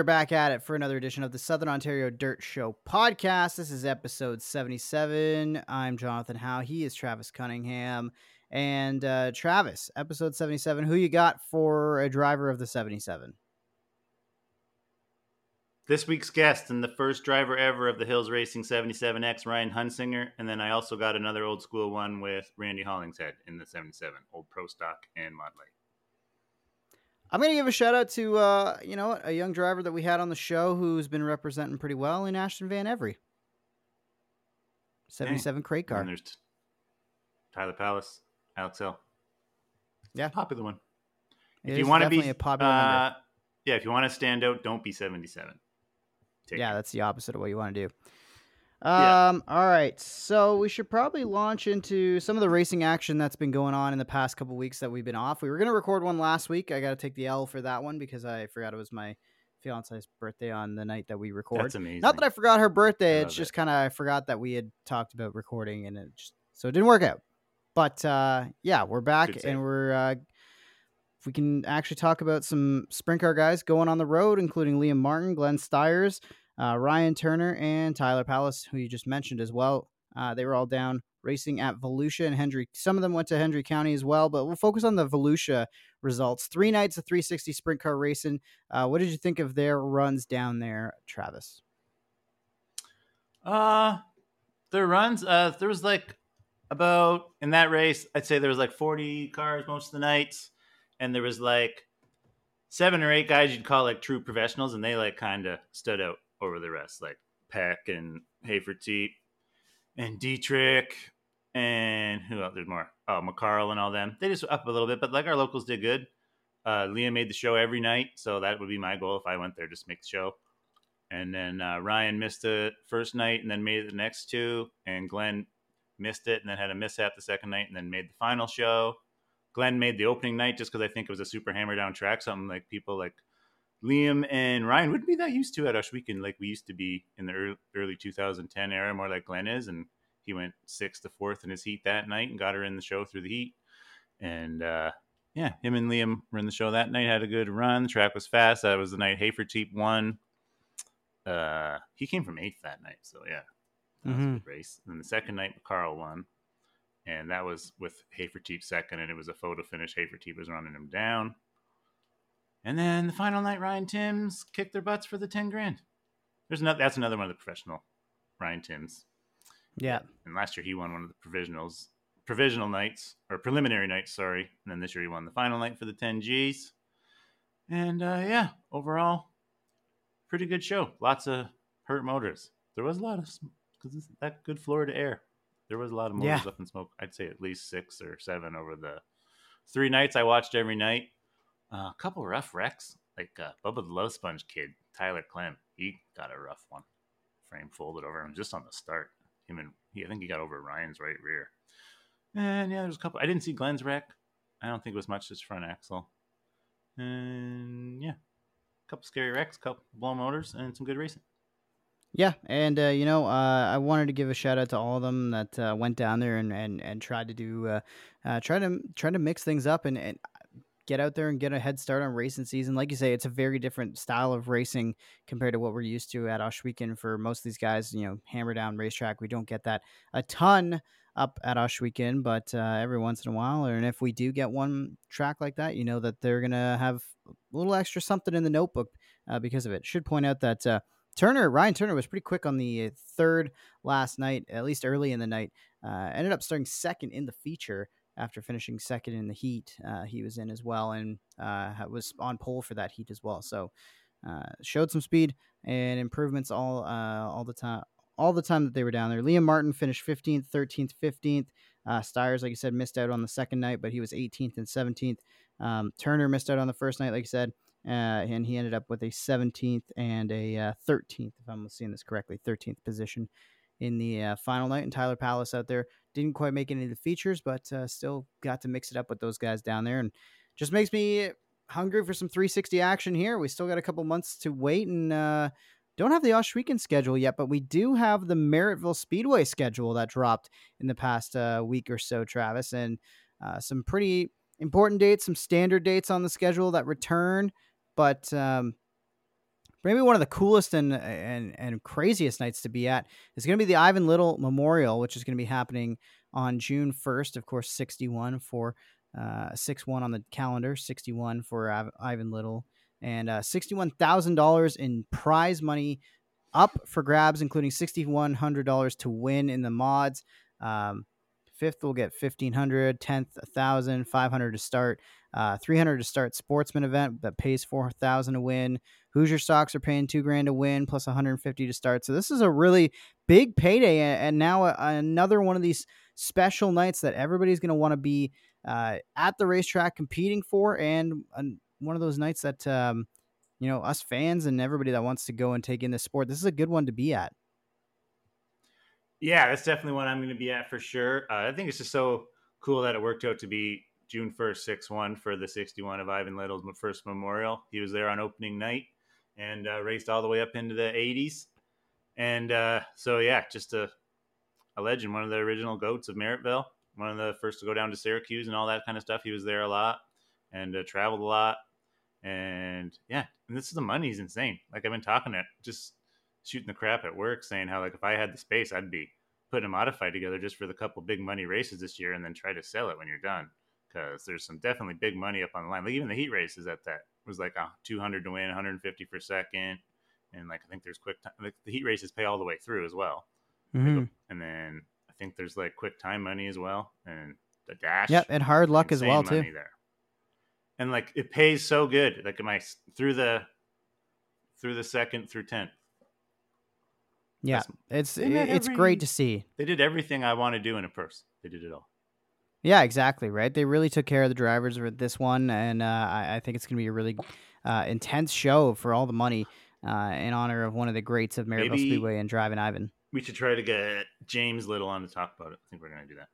Are back at it for another edition of the Southern Ontario Dirt Show podcast. This is episode 77. I'm Jonathan Howe. He is Travis Cunningham. And uh, Travis, episode 77, who you got for a driver of the 77? This week's guest and the first driver ever of the Hills Racing 77X, Ryan Hunsinger. And then I also got another old school one with Randy Hollingshead in the 77, old Pro Stock and Mod Light. I'm going to give a shout out to, uh, you know, a young driver that we had on the show who's been representing pretty well in Ashton Van Every. 77 crate car. And there's Tyler Palace, Alex Hill. Yeah. Popular one. It if you want to be a popular uh, yeah, if you want to stand out, don't be 77. Take yeah, it. that's the opposite of what you want to do. Yeah. Um, all right. So we should probably launch into some of the racing action that's been going on in the past couple weeks that we've been off. We were gonna record one last week. I gotta take the L for that one because I forgot it was my fiance's birthday on the night that we record. That's amazing. Not that I forgot her birthday. It's just it. kind of I forgot that we had talked about recording and it just so it didn't work out. But uh, yeah, we're back Good and we're uh, if we can actually talk about some sprint car guys going on the road, including Liam Martin, Glenn Stiers, uh, Ryan Turner, and Tyler Palace, who you just mentioned as well. Uh, they were all down racing at Volusia and Hendry. Some of them went to Hendry County as well, but we'll focus on the Volusia results. Three nights of 360 sprint car racing. Uh, what did you think of their runs down there, Travis? Uh their runs, uh there was like about in that race, I'd say there was like 40 cars most of the nights, and there was like seven or eight guys you'd call like true professionals, and they like kind of stood out over the rest, like Peck and Hafertepe and Dietrich and who else? There's more. Oh, McCarl and all them. They just up a little bit, but like our locals did good. Uh, Liam made the show every night, so that would be my goal if I went there, just make the show. And then uh, Ryan missed the first night and then made it the next two. And Glenn missed it and then had a mishap the second night and then made the final show. Glenn made the opening night just because I think it was a super hammer down track, something like people like Liam and Ryan wouldn't be that used to at Ohsweken like we used to be in the early, early 2010 era, more like Glenn is. And he went sixth to fourth in his heat that night and got her in the show through the heat. And uh, yeah, him and Liam were in the show that night, had a good run. The track was fast. That was the night Hafertepe won. Uh, he came from eighth that night, so yeah, that was a Mhm. good race. And then the second night, Carl won, and that was with Hafertepe second, and it was a photo finish. Hafertepe was running him down. And then the final night, Ryan Timms kicked their butts for the ten grand. There's another. That's another one of the professional Ryan Timms. Yeah. And last year he won one of the provisionals, provisional nights or preliminary nights. Sorry. And then this year he won the final night for the 10 Gs. And uh, yeah, overall, pretty good show. Lots of hurt motors. There was a lot of because that good Florida air. There was a lot of motors Yeah. up in smoke. I'd say at least six or seven over the three nights I watched every night. Uh, a couple rough wrecks, like uh, Bubba the Love Sponge kid, Tyler Clem. He got a rough one. Frame folded over him just on the start. Him and he, I think he got over Ryan's right rear. And yeah, there's a couple. I didn't see Glenn's wreck. I don't think it was much his front axle. And yeah, a couple scary wrecks, a couple blown motors, and some good racing. Yeah, and uh, you know, uh, I wanted to give a shout out to all of them that uh, went down there and, and, and tried to do, uh, uh, try to try to mix things up and, and get out there and get a head start on racing season. Like you say, it's a very different style of racing compared to what we're used to at Ohsweken. For most of these guys, you know, hammer down racetrack, we don't get that a ton up at Ohsweken, but uh, every once in a while, and if we do get one track like that, you know that they're gonna have a little extra something in the notebook uh, because of it. Should point out that. Uh, Turner, Ryan Turner was pretty quick on the third last night, at least early in the night. Uh, ended up starting second in the feature after finishing second in the heat. Uh, he was in as well and uh, was on pole for that heat as well. So uh, showed some speed and improvements all uh, all the time. All the time that they were down there. Liam Martin finished 15th, 13th, 15th. Uh, Stiers, like you said, missed out on the second night, but he was 18th and 17th. Um, Turner missed out on the first night, like you said uh, and he ended up with a 17th and a uh, 13th, if I'm seeing this correctly, 13th position in the uh, final night. And Tyler Palace out there didn't quite make any of the features, but uh, still got to mix it up with those guys down there, and just makes me hungry for some 360 action here. We still got a couple months to wait, and uh, don't have the Ohsweken schedule yet, but we do have the Merrittville Speedway schedule that dropped in the past uh, week or so, Travis, and uh, some pretty important dates, some standard dates on the schedule that return but um, maybe one of the coolest and and and craziest nights to be at is going to be the Ivan Little Memorial, which is going to be happening on June 1st. Of course, 61 for uh, 6 1 on the calendar, 61 for Av- Ivan Little, and uh, $61,000 in prize money up for grabs, including $6,100 to win in the mods. Um, fifth will get 1500 10th 1000 500 to start uh, 300 to start sportsman event that pays 4000 to win. Hoosier stocks are paying two grand to win plus 150 to start. So this is a really big payday and now another one of these special nights that everybody's going to want to be uh, at the racetrack competing for and one of those nights that um, you know us fans and everybody that wants to go and take in this sport this is a good one to be at. Yeah, that's definitely one I'm going to be at for sure. Uh, I think it's just so cool that it worked out to be June 1st, 6 1 for the 61 of Ivan Little's first memorial. He was there on opening night and uh, raced all the way up into the 80s. And uh, so, yeah, just a, a legend, one of the original goats of Merrittville, one of the first to go down to Syracuse and all that kind of stuff. He was there a lot and uh, traveled a lot. And yeah, and this is the money's insane. Like I've been talking to just shooting the crap at work, saying how like if I had the space, I'd be putting a modified together just for the couple big money races this year, and then try to sell it when you're done. Because there's some definitely big money up on the line. Like even the heat races at that was like a 200 to win, 150 for second, and like I think there's quick time. Like the heat races pay all the way through as well. Mm-hmm. And then I think there's like quick time money as well, and the dash. Yep, and hard luck as well too. There. And like it pays so good. Like I through the through the second through tenth yeah, it's it's every, great to see. They did everything I want to do in a purse. They did it all. Yeah, exactly. Right. They really took care of the drivers with this one, and uh, I, I, think it's going to be a really uh, intense show for all the money uh, in honor of one of the greats of Merrittville Maybe Speedway and Driving Ivan. We should try to get James Little on to talk about it. I think we're going to do that.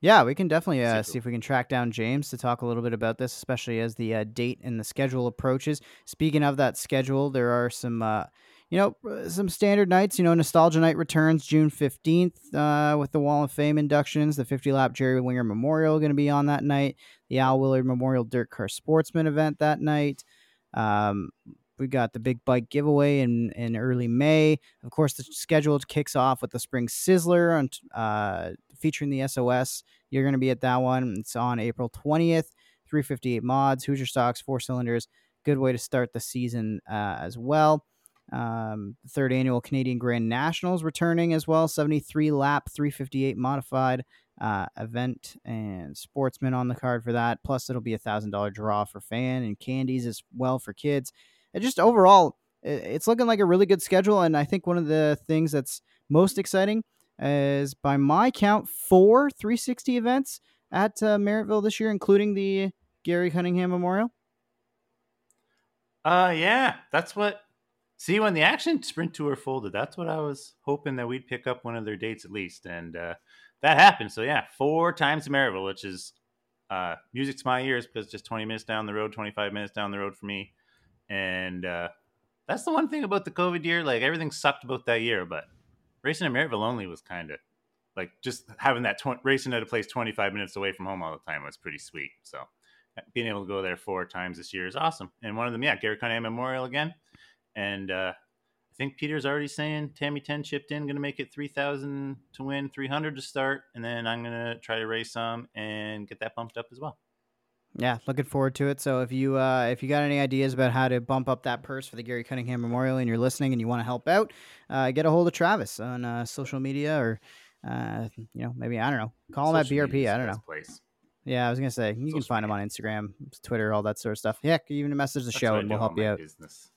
Yeah, we can definitely uh, see if we can track down James to talk a little bit about this, especially as the uh, date and the schedule approaches. Speaking of that schedule, there are some uh, you know, uh, some standard nights. You know, Nostalgia Night returns June 15th uh, with the Wall of Fame inductions. The 50 lap Jerry Winger Memorial going to be on that night. The Al Willard Memorial Dirt Car Sportsman event that night. Um, we got the big bike giveaway in, in early May. Of course, the schedule kicks off with the Spring Sizzler on, uh, featuring the SOS. You're going to be at that one. It's on April 20th. 358 mods, Hoosier stocks, four cylinders. Good way to start the season uh, as well. Um, the third annual Canadian Grand Nationals returning as well, 73 lap, 358 modified uh, event and sportsman on the card for that. Plus, it'll be a thousand dollar draw for fan and candies as well for kids. And just overall, it's looking like a really good schedule. And I think one of the things that's most exciting is, by my count, four 360 events at uh, Merrittville this year, including the Gary Cunningham Memorial. Uh, yeah, that's what See, when the Action Sprint Tour folded, that's what I was hoping that we'd pick up one of their dates at least, and uh, that happened. So yeah, four times to Merrittville, which is uh, music to my ears because just 20 minutes down the road, 25 minutes down the road for me, and uh, that's the one thing about the COVID year. Like everything sucked about that year, but racing in Merrittville only was kind of like just having that tw- racing at a place 25 minutes away from home all the time was pretty sweet. So being able to go there four times this year is awesome. And one of them, yeah, Gary Cunningham Memorial again. And uh, I think Peter's already saying Tammy 10 chipped in, going to make it 3,000 to win, 300 to start. And then I'm going to try to raise some and get that bumped up as well. Yeah, looking forward to it. So if you uh, if you got any ideas about how to bump up that purse for the Gary Cunningham Memorial and you're listening and you want to help out, uh, get a hold of Travis on uh, social media or uh, you know maybe I don't know call him at BRP. I don't know. Place. Yeah, I was gonna say you social can find media. him on Instagram, Twitter, all that sort of stuff. Yeah, you can even message the That's show and we'll help you out. Business.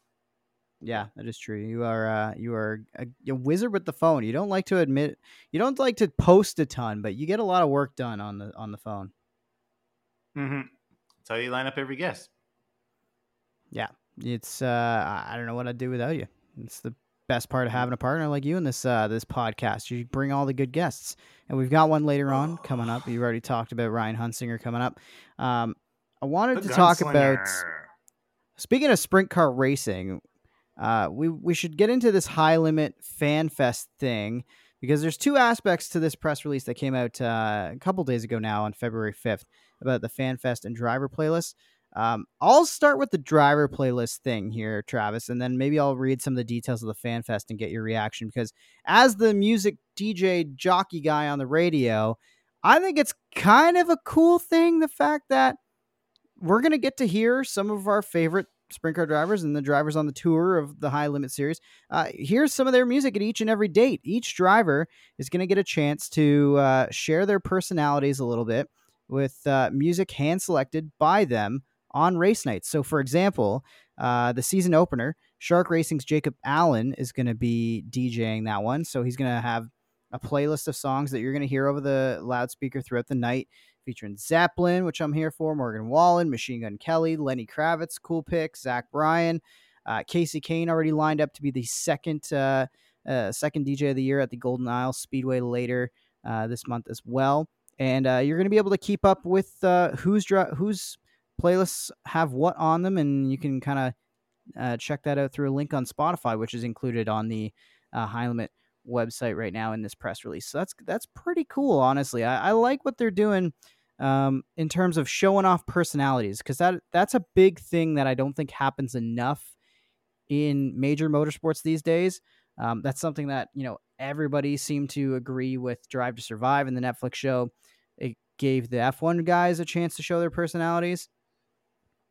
Yeah, that is true. You are uh, you are a, a, wizard with the phone. You don't like to admit you don't like to post a ton, but you get a lot of work done on the on the phone. Mm-hmm. That's how you line up every guest. Yeah, it's uh, I don't know what I'd do without you. It's the best part of having a partner like you in this uh, this podcast. You bring all the good guests, and we've got one later on coming up. You've already talked about Ryan Hunsinger coming up. Um, I wanted the to talk about. Speaking of sprint car racing, uh, we we should get into this high limit fan fest thing because there's two aspects to this press release that came out uh, a couple days ago now on February 5th about the fan fest and driver playlist. Um, I'll start with the driver playlist thing here, Travis, and then maybe I'll read some of the details of the fan fest and get your reaction because as the music DJ jockey guy on the radio, I think it's kind of a cool thing the fact that we're going to get to hear some of our favorite sprint car drivers and the drivers on the tour of the high limit series. Uh, here's some of their music at each and every date. Each driver is going to get a chance to uh, share their personalities a little bit with uh, music hand selected by them on race nights. So, for example, uh, the season opener, Shark Racing's Jacob Allen is going to be DJing that one. So he's going to have a playlist of songs that you're going to hear over the loudspeaker throughout the night featuring Zeppelin, which I'm here for, Morgan Wallen, Machine Gun Kelly, Lenny Kravitz, cool pick, Zach Bryan, uh, Kasey Kahne already lined up to be the second uh, uh, second DJ of the year at the Golden Isle Speedway later uh, this month as well. And uh, you're going to be able to keep up with uh, who's dri- whose playlists have what on them, and you can kind of check that out through a link on Spotify, which is included on the High Limit website right now in this press release. So that's that's pretty cool, honestly. I, I like what they're doing um, in terms of showing off personalities because that that's a big thing that I don't think happens enough in major motorsports these days. Um, that's something that you know everybody seemed to agree with Drive to Survive in the Netflix show. It gave the F1 guys a chance to show their personalities.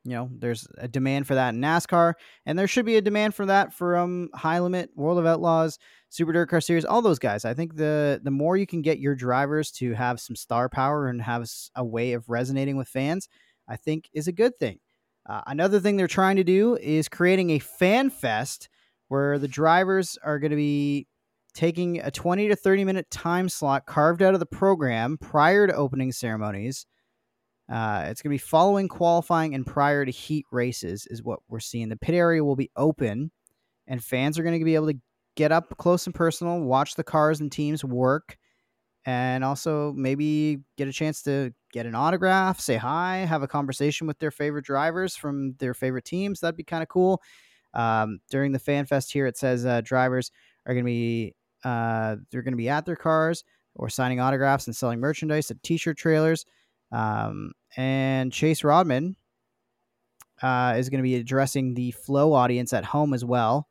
You know, there's a demand for that in NASCAR, and there should be a demand for that from High Limit, World of Outlaws, Super Dirt Car Series, all those guys. I think the the more you can get your drivers to have some star power and have a way of resonating with fans, I think is a good thing. Uh, another thing they're trying to do is creating a fan fest where the drivers are going to be taking a 20 to 30 minute time slot carved out of the program prior to opening ceremonies uh, it's going to be following qualifying and prior to heat races, is what we're seeing. The pit area will be open, and fans are going to be able to get up close and personal, watch the cars and teams work, and also maybe get a chance to get an autograph, say hi, have a conversation with their favorite drivers from their favorite teams. That'd be kind of cool. Um, during the fan fest here, it says uh, drivers are going to be uh, they're going to be at their cars or signing autographs and selling merchandise at t-shirt trailers. Um, and Chase Rodman uh, is going to be addressing the Flow audience at home as well.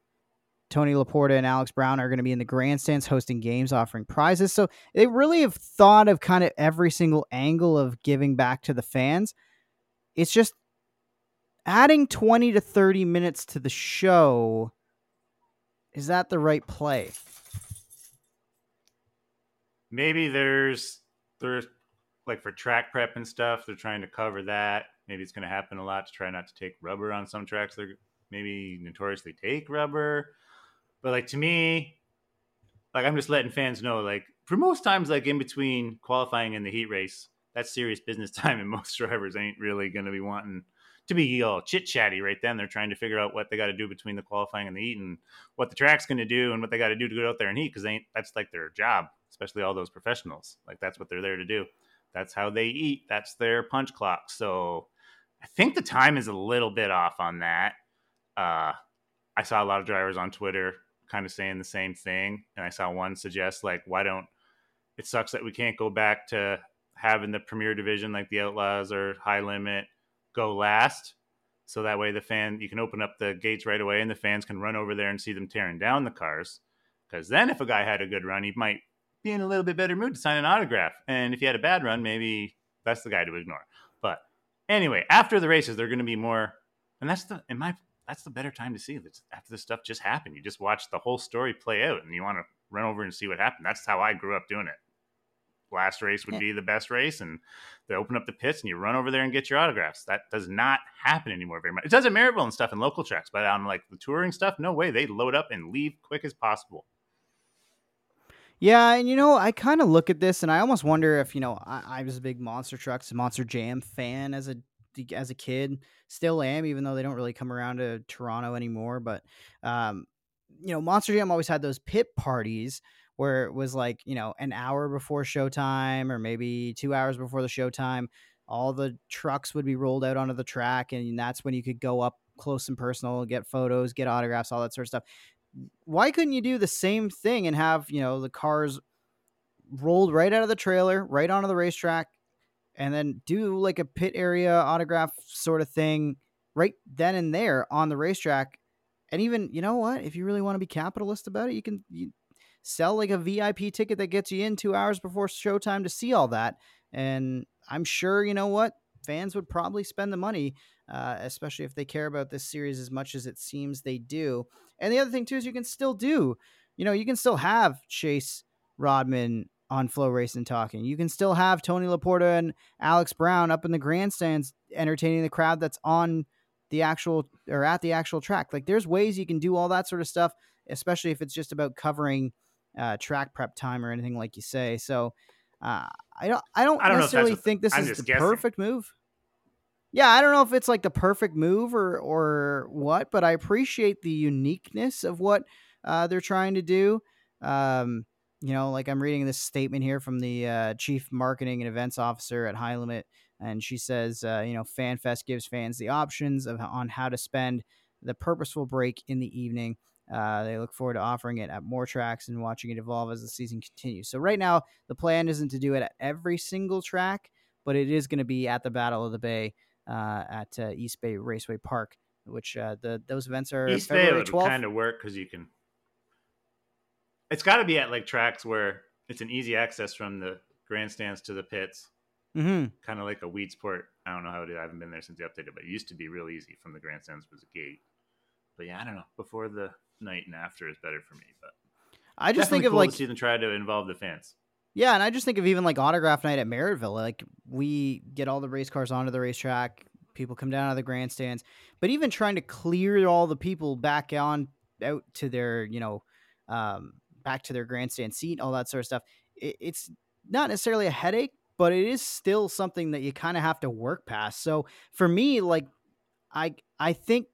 Tony Laporta and Alex Brown are going to be in the grandstands hosting games, offering prizes. So they really have thought of kind of every single angle of giving back to the fans. It's just adding 20 to 30 minutes to the show. Is that the right play? Maybe there's there's like for track prep and stuff, they're trying to cover that. Maybe it's going to happen a lot to try not to take rubber on some tracks. They're maybe notoriously take rubber, but like to me, like I'm just letting fans know, like for most times, like in between qualifying and the heat race, that's serious business time, and most drivers ain't really going to be wanting to be all chit chatty right then. They're trying to figure out what they got to do between the qualifying and the heat, and what the track's going to do, and what they got to do to go out there and heat because ain't that's like their job, especially all those professionals. Like that's what they're there to do. That's how they eat. That's their punch clock. So I think the time is a little bit off on that. Uh, I saw a lot of drivers on Twitter kind of saying the same thing. And I saw one suggest, like, why don't it sucks that we can't go back to having the premier division like the Outlaws or High Limit go last. So that way the fan you can open up the gates right away and the fans can run over there and see them tearing down the cars. Because then if a guy had a good run, he might be in a little bit better mood to sign an autograph. And if you had a bad run, maybe that's the guy to ignore. But anyway, after the races, they're going to be more, and that's the in my that's the better time to see it. After this stuff just happened, you just watch the whole story play out, and you want to run over and see what happened. That's how I grew up doing it. Last race would be the best race, and they open up the pits, and you run over there and get your autographs. That does not happen anymore very much. It does at Merrittville and stuff in local tracks, but on like the touring stuff, no way. They load up and leave quick as possible. Yeah, and you know, I kind of look at this and I almost wonder if you know I, I, was a big Monster Trucks, Monster Jam fan as a as a kid, still am, even though they don't really come around to Toronto anymore. But um, you know, Monster Jam always had those pit parties where it was like you know an hour before showtime or maybe two hours before the showtime. All the trucks would be rolled out onto the track, and that's when you could go up close and personal, get photos, get autographs, all that sort of stuff why couldn't you do the same thing and have you know the cars rolled right out of the trailer, right onto the racetrack, and then do like a pit area autograph sort of thing right then and there on the racetrack. And even, you know what? If you really want to be capitalist about it, you can you sell like a VIP ticket that gets you in two hours before showtime to see all that. And I'm sure, you know what? Fans would probably spend the money, uh, especially if they care about this series as much as it seems they do. And the other thing, too, is you can still do, you know, you can still have Chase Rodman on FloRacing talking. You can still have Tony Laporta and Alex Brown up in the grandstands entertaining the crowd that's on the actual or at the actual track. Like there's ways you can do all that sort of stuff, especially if it's just about covering uh, track prep time or anything like you say. So uh, I don't I don't, I don't necessarily think this I'm is the guessing. perfect move. Yeah, I don't know if it's like the perfect move or or what, but I appreciate the uniqueness of what uh, they're trying to do. Um, you know, like I'm reading this statement here from the uh, chief marketing and events officer at High Limit, and she says, uh, you know, FanFest gives fans the options of on how to spend the purposeful break in the evening. Uh, they look forward to offering it at more tracks and watching it evolve as the season continues. So right now, the plan isn't to do it at every single track, but it is going to be at the Battle of the Bay at uh, East Bay Raceway Park, which uh, the those events are East Bay would kind of work because you can. It's got to be at like tracks where it's an easy access from the grandstands to the pits, Mhm. kind of like a Weedsport. I don't know how it is. I haven't been there since they updated, but it used to be real easy from the grandstands was a gate. But yeah, I don't know. Before the night and after is better for me. But I just think of cool like to see them try to involve the fans. Yeah, and I just think of even like autograph night at Merrittville. Like we get all the race cars onto the racetrack, people come down out of the grandstands, but even trying to clear all the people back on out to their, you know, um, back to their grandstand seat, all that sort of stuff. It, it's not necessarily a headache, but it is still something that you kind of have to work past. So for me, like I I think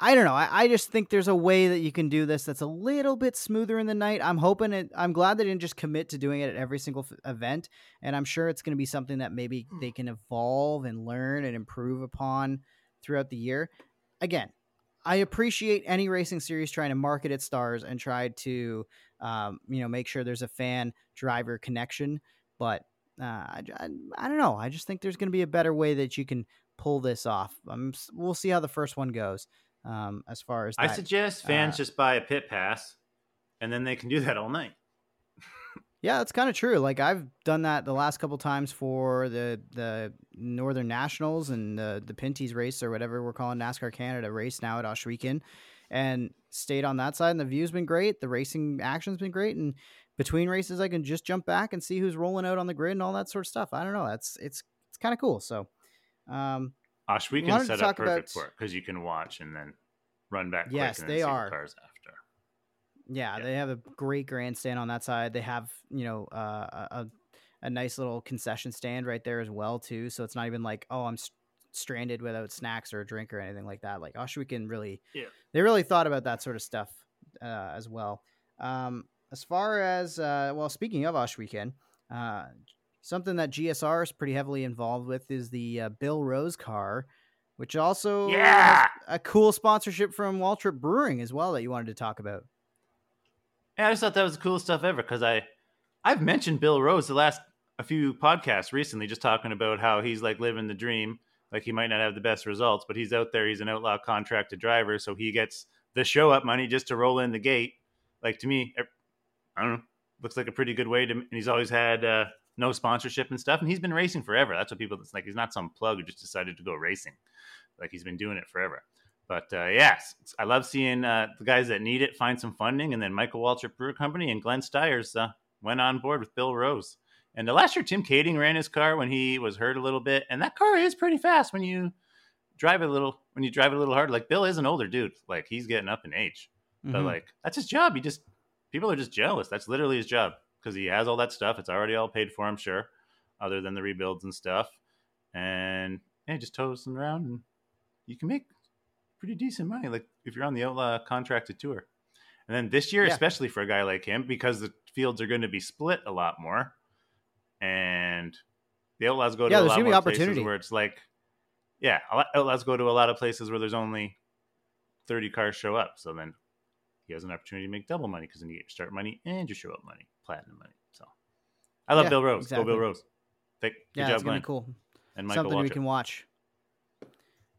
I don't know. I, I just think there's a way that you can do this that's a little bit smoother in the night. I'm hoping it. I'm glad they didn't just commit to doing it at every single f- event, and I'm sure it's going to be something that maybe they can evolve and learn and improve upon throughout the year. Again, I appreciate any racing series trying to market its stars and try to, um, you know, make sure there's a fan driver connection. But uh, I, I, I don't know. I just think there's going to be a better way that you can pull this off. Um, we'll see how the first one goes. Um, as far as I suggest fans uh, just buy a pit pass, and then they can do that all night. Yeah, that's kind of true. Like I've done that the last couple times for the the Northern Nationals and the the Pinty's race or whatever we're calling NASCAR Canada race now at Ohsweken, and stayed on that side. And the view's been great. The racing action's been great. And between races, I can just jump back and see who's rolling out on the grid and all that sort of stuff. I don't know. That's it's it's kind of cool. So, um, Osh, we Wanted can set up perfect about- for it because you can watch and then run back. Yes, and they see are. The cars after. Yeah, Yeah. they have a great grandstand on that side. They have, you know, uh, a a nice little concession stand right there as well too. So it's not even like, oh, I'm s- stranded without snacks or a drink or anything like that. Like Ash, we can really, Yeah. they really thought about that sort of stuff uh, as well. Um, as far as uh, well, speaking of Ohsweken, uh, something that GSR is pretty heavily involved with is the uh, Bill Rose car, which also has Yeah. a cool sponsorship from Waltrip Brewing as well that you wanted to talk about. Yeah, I just thought that was the coolest stuff ever because I, I've mentioned Bill Rose the last a few podcasts recently, just talking about how he's like living the dream. Like he might not have the best results, but he's out there. He's an outlaw contracted driver, so he gets the show up money just to roll in the gate. Like to me, I don't know, looks like a pretty good way to. And he's always had uh, no sponsorship and stuff, and he's been racing forever. That's what people. It's like he's not some plug who just decided to go racing. Like he's been doing it forever. But uh, yes, I love seeing uh, the guys that need it find some funding, and then Michael Waltrip Brewer Company and Glenn Stiers uh, went on board with Bill Rose. And the last year, Tim Kaeding ran his car when he was hurt a little bit, and that car is pretty fast when you drive it a little when you drive it a little hard. Like Bill is an older dude, like he's getting up in age, but Mhm. like that's his job. He just people are just jealous. That's literally his job because he has all that stuff. It's already all paid for, I'm sure, other than the rebuilds and stuff. And yeah, just them around, and you can make pretty decent money. Like if you're on the outlaw contracted tour. And then this year, Yeah. especially for a guy like him, because the fields are going to be split a lot more, and the outlaws go to Yeah, a there's lot more places opportunity. where it's like, yeah, a outlaws go to a lot of places where there's only thirty cars show up. So then he has an opportunity to make double money because then you get your start money and your show up money, platinum money. So I love Yeah, Bill Rose. exactly. Go Bill Rose. Thank, good yeah, job, it's gonna Glenn. be cool. And Michael something we can watch.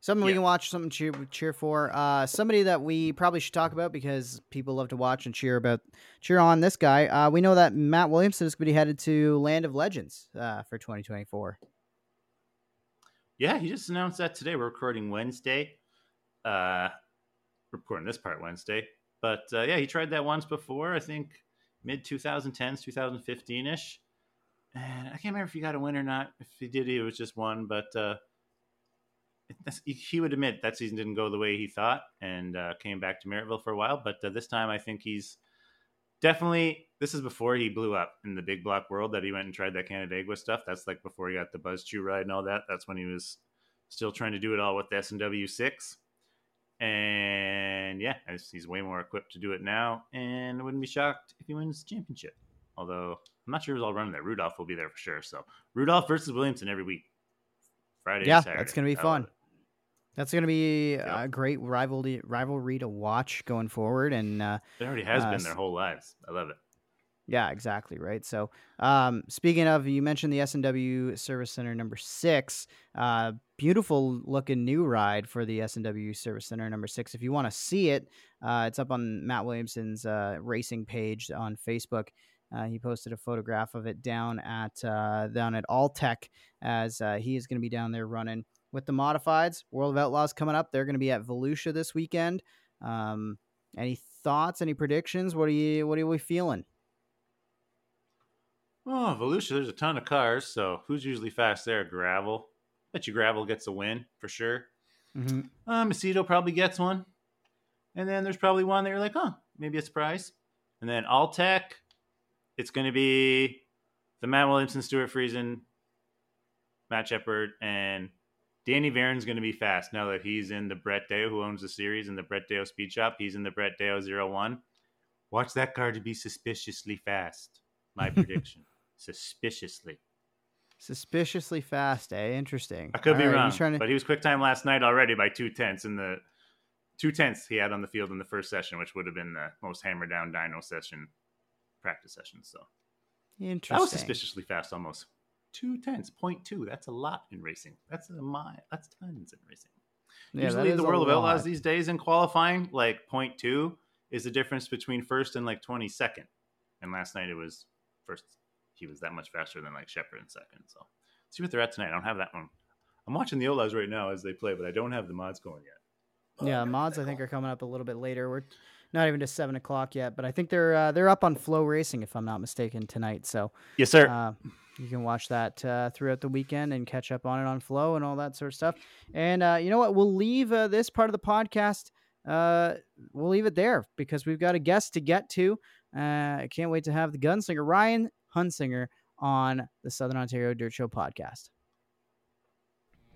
Something we can watch, something to cheer, cheer for. Uh, somebody that we probably should talk about because people love to watch and cheer about, cheer on this guy. Uh, we know that Matt Williamson is going to be headed to Land of Legends uh, for 2024. Yeah, he just announced that today. We're recording Wednesday. Uh, recording this part Wednesday. But uh, yeah, he tried that once before. I think mid 2010s, 2015 ish. And I can't remember if he got a win or not. If he did, it was just one. But uh, he- would admit that season didn't go the way he thought, and uh, came back to Merrittville for a while. But uh, this time, I think he's definitely. This is before he blew up in the big block world. That he went and tried that Canandaigua stuff. That's like before he got the Buzz Chew ride and all that. That's when he was still trying to do it all with S and W six. And yeah, he's- he's way more equipped to do it now, and I wouldn't be shocked if he wins the championship. Although I'm not sure who's all running there. Rudolph will be there for sure. So Rudolph versus Williamson every week, Friday. Yeah, Saturday. that's gonna be fun. That's going to be Yeah. a great rivalry rivalry to watch going forward, and uh, It already has Uh, been their whole lives. I love it. Yeah, exactly right. So, um, speaking of, you mentioned the S and W Service Center number six. Uh, beautiful looking new ride for the SNW Service Center number six. If you want to see it, uh, it's up on Matt Williamson's uh, racing page on Facebook. Uh, he posted a photograph of it down at uh, down at Alltech as uh, he is going to be down there running with the modifieds. World of Outlaws coming up. They're going to be at Volusia this weekend. Um, any thoughts? Any predictions? What are you What are we feeling? Oh, Volusia, there's a ton of cars. So who's usually fast there? Gravel. Bet you Gravel gets a win for sure. Mm-hmm. Uh, Macedo probably gets one. And then there's probably one that you're like, huh, maybe a surprise. And then Alltech, it's going to be the Matt Williamson, Stewart Friesen, Matt Sheppard, and Danny Varin's going to be fast now that he's in the Brett Deyo, who owns the series and the Brett Deyo Speed Shop. He's in the Brett Deyo 01. Watch that car to be suspiciously fast. My prediction. Suspiciously. Suspiciously fast, eh? Interesting. I could be All right, wrong, to... but he was quick time last night already by two tenths in the two tenths he had on the field in the first session, which would have been the most hammer down dyno session practice session. So Interesting. that was suspiciously fast, almost two tenths, point two. That's a lot in racing. That's a mile. That's tons in racing. Yeah, Usually, the world of outlaws these days in qualifying, like point two is the difference between first and like twenty second. And last night it was first. He was that much faster than like Sheppard in second. So see what they're at tonight. I don't have that one. I'm watching the Olas right now as they play, but I don't have the mods going yet. Yeah, mods I think are coming up a little bit later. We're not even to seven o'clock yet, but I think they're uh, they're up on Flow Racing if I'm not mistaken tonight. So Yes, sir. uh, you can watch that uh, throughout the weekend and catch up on it on Flow and all that sort of stuff. And uh, you know what? We'll leave uh, this part of the podcast. Uh, we'll leave it there because we've got a guest to get to. Uh, I can't wait to have the gunslinger Ryan Hunsinger on the Southern Ontario Dirt Show podcast.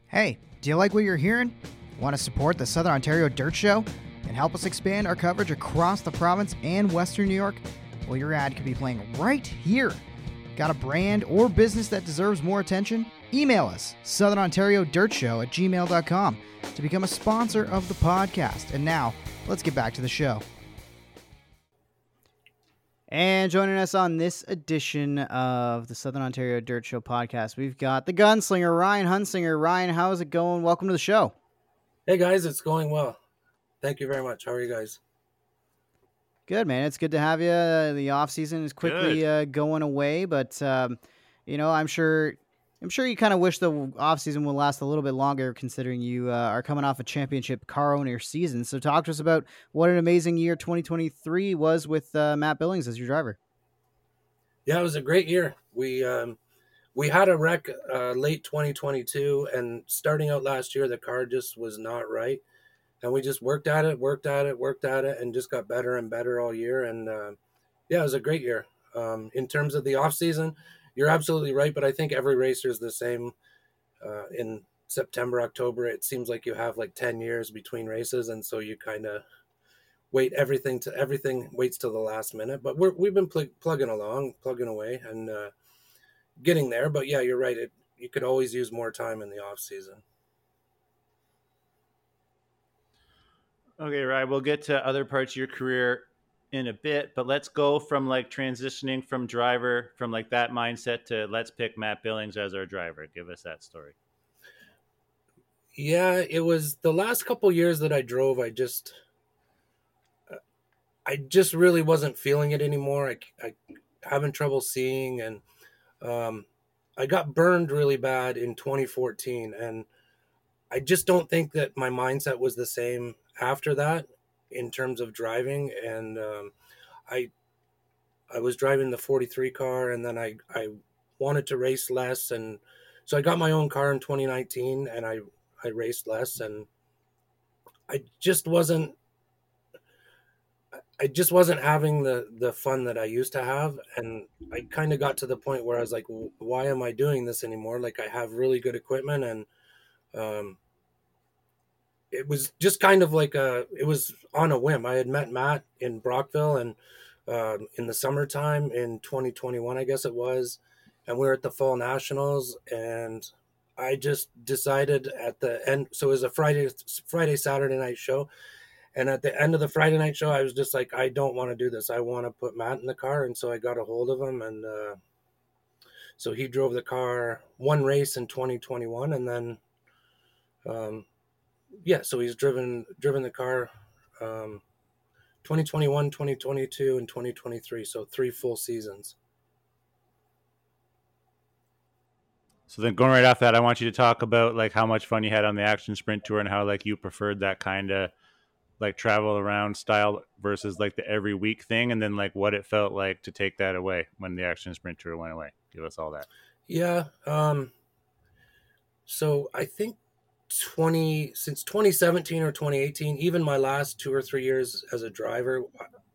Hey, do you like what you're hearing? Want to support the Southern Ontario Dirt Show and help us expand our coverage across the province and Western New York? Well, your ad could be playing right here. Got a brand or business that deserves more attention? Email us, Southern Ontario Dirt Show at gmail.com to become a sponsor of the podcast. And now, let's get back to the show. And joining us on this edition of the Southern Ontario Dirt Show podcast, we've got the gunslinger, Ryan Hunsinger. Ryan, how's it going? Welcome to the show. Hey guys, it's going well. Thank you very much. How are you guys? Good, man. It's good to have you. The off season is quickly uh, going away, but um, you know, I'm sure, I'm sure you kind of wish the off season would last a little bit longer, considering you uh, are coming off a championship car owner season. So, talk to us about what an amazing year 2023 was with uh, Matt Billings as your driver. Yeah, it was a great year. We um, we had a wreck uh, late 2022, and starting out last year, the car just was not right, and we just worked at it, worked at it, worked at it, and just got better and better all year. And uh, yeah, it was a great year. Um, in terms of the off season, you're absolutely right, but I think every racer is the same. Uh, in September, October, it seems like you have like 10 years between races, and so you kind of wait everything to everything waits till the last minute but we're, we've been pl- plugging along plugging away and uh, getting there but yeah you're right it, you could always use more time in the off season Okay, right. We'll get to other parts of your career in a bit, but let's go from like transitioning from driver from like that mindset to let's pick Matt Billings as our driver. Give us that story. Yeah, it was the last couple years that I drove. I just, I just really wasn't feeling it anymore. I, I having trouble seeing, and um, I got burned really bad in 2014, and I just don't think that my mindset was the same after that in terms of driving. And um, I, I was driving the 43 car, and then I I wanted to race less, and so I got my own car in 2019, and I I raced less, and I just wasn't I just wasn't having the the fun that I used to have, and I kind of got to the point where I was like, "Why am I doing this anymore?" Like I have really good equipment, and um, it was just kind of like a it was on a whim. I had met Matt in Brockville, and um, in the summertime in 2021, I guess it was, and we were at the Fall Nationals, and I just decided at the end. So it was a Friday Friday Saturday night show and at the end of the Friday night show, I was just like, I don't want to do this. I want to put Matt in the car. And so I got a hold of him. And uh, so he drove the car one race in 2021. And then, um, yeah, so he's driven driven the car um, 2021, 2022, and 2023. So three full seasons. So then going right off that, I want you to talk about like how much fun you had on the action sprint tour and how like you preferred that kind of like travel around style versus like the every week thing and then like what it felt like to take that away when the action sprint tour went away give us all that yeah um so i think 20 since 2017 or 2018 even my last two or three years as a driver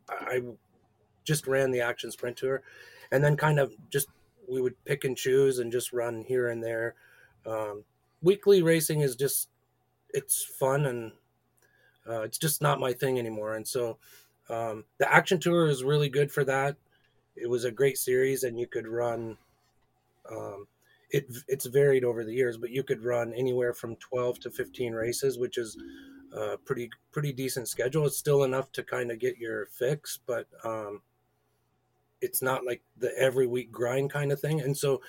i, just ran the action sprint tour and then kind of just we would pick and choose and just run here and there um, weekly racing is just it's fun and uh, it's just not my thing anymore. And so um, the action tour is really good for that. It was a great series, and you could run. Um, it it's varied over the years, but you could run anywhere from twelve to fifteen races, which is a pretty pretty decent schedule. It's still enough to kind of get your fix, but um, it's not like the every week grind kind of thing. And so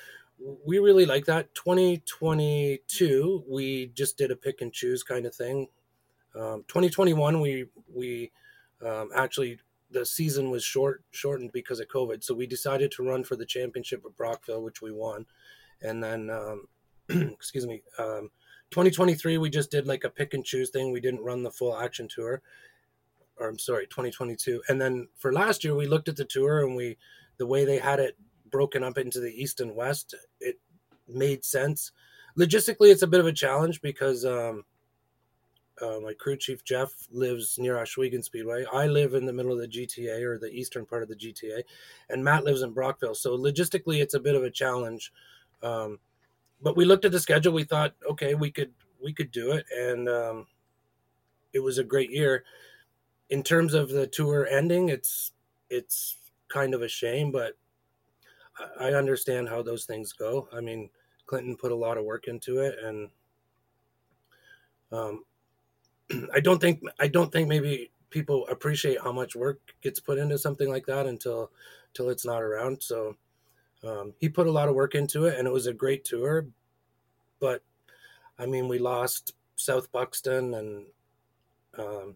we really like that. 2022, we just did a pick and choose kind of thing. Um, 2021, we we um, actually the season was short shortened because of COVID, so we decided to run for the championship of Brockville, which we won, and then um, excuse me, 2023 um, we just did like a pick and choose thing. We didn't run the full action tour, or I'm sorry, 2022, and then for last year we looked at the tour and we the way they had it broken up into the east and west, it made sense. Logistically, it's a bit of a challenge because um, uh, my crew chief Jeff lives near Ohsweken Speedway. I live in the middle of the GTA or the eastern part of the GTA, and Matt lives in Brockville. So logistically, it's a bit of a challenge. Um, but we looked at the schedule. We thought, okay, we could we could do it, and um, it was a great year. In terms of the tour ending, it's it's kind of a shame, but I understand how those things go. I mean, Clinton put a lot of work into it, and um, I don't think I don't think maybe people appreciate how much work gets put into something like that until until it's not around. So um, he put a lot of work into it, and it was a great tour. But I mean, we lost South Buxton, and um,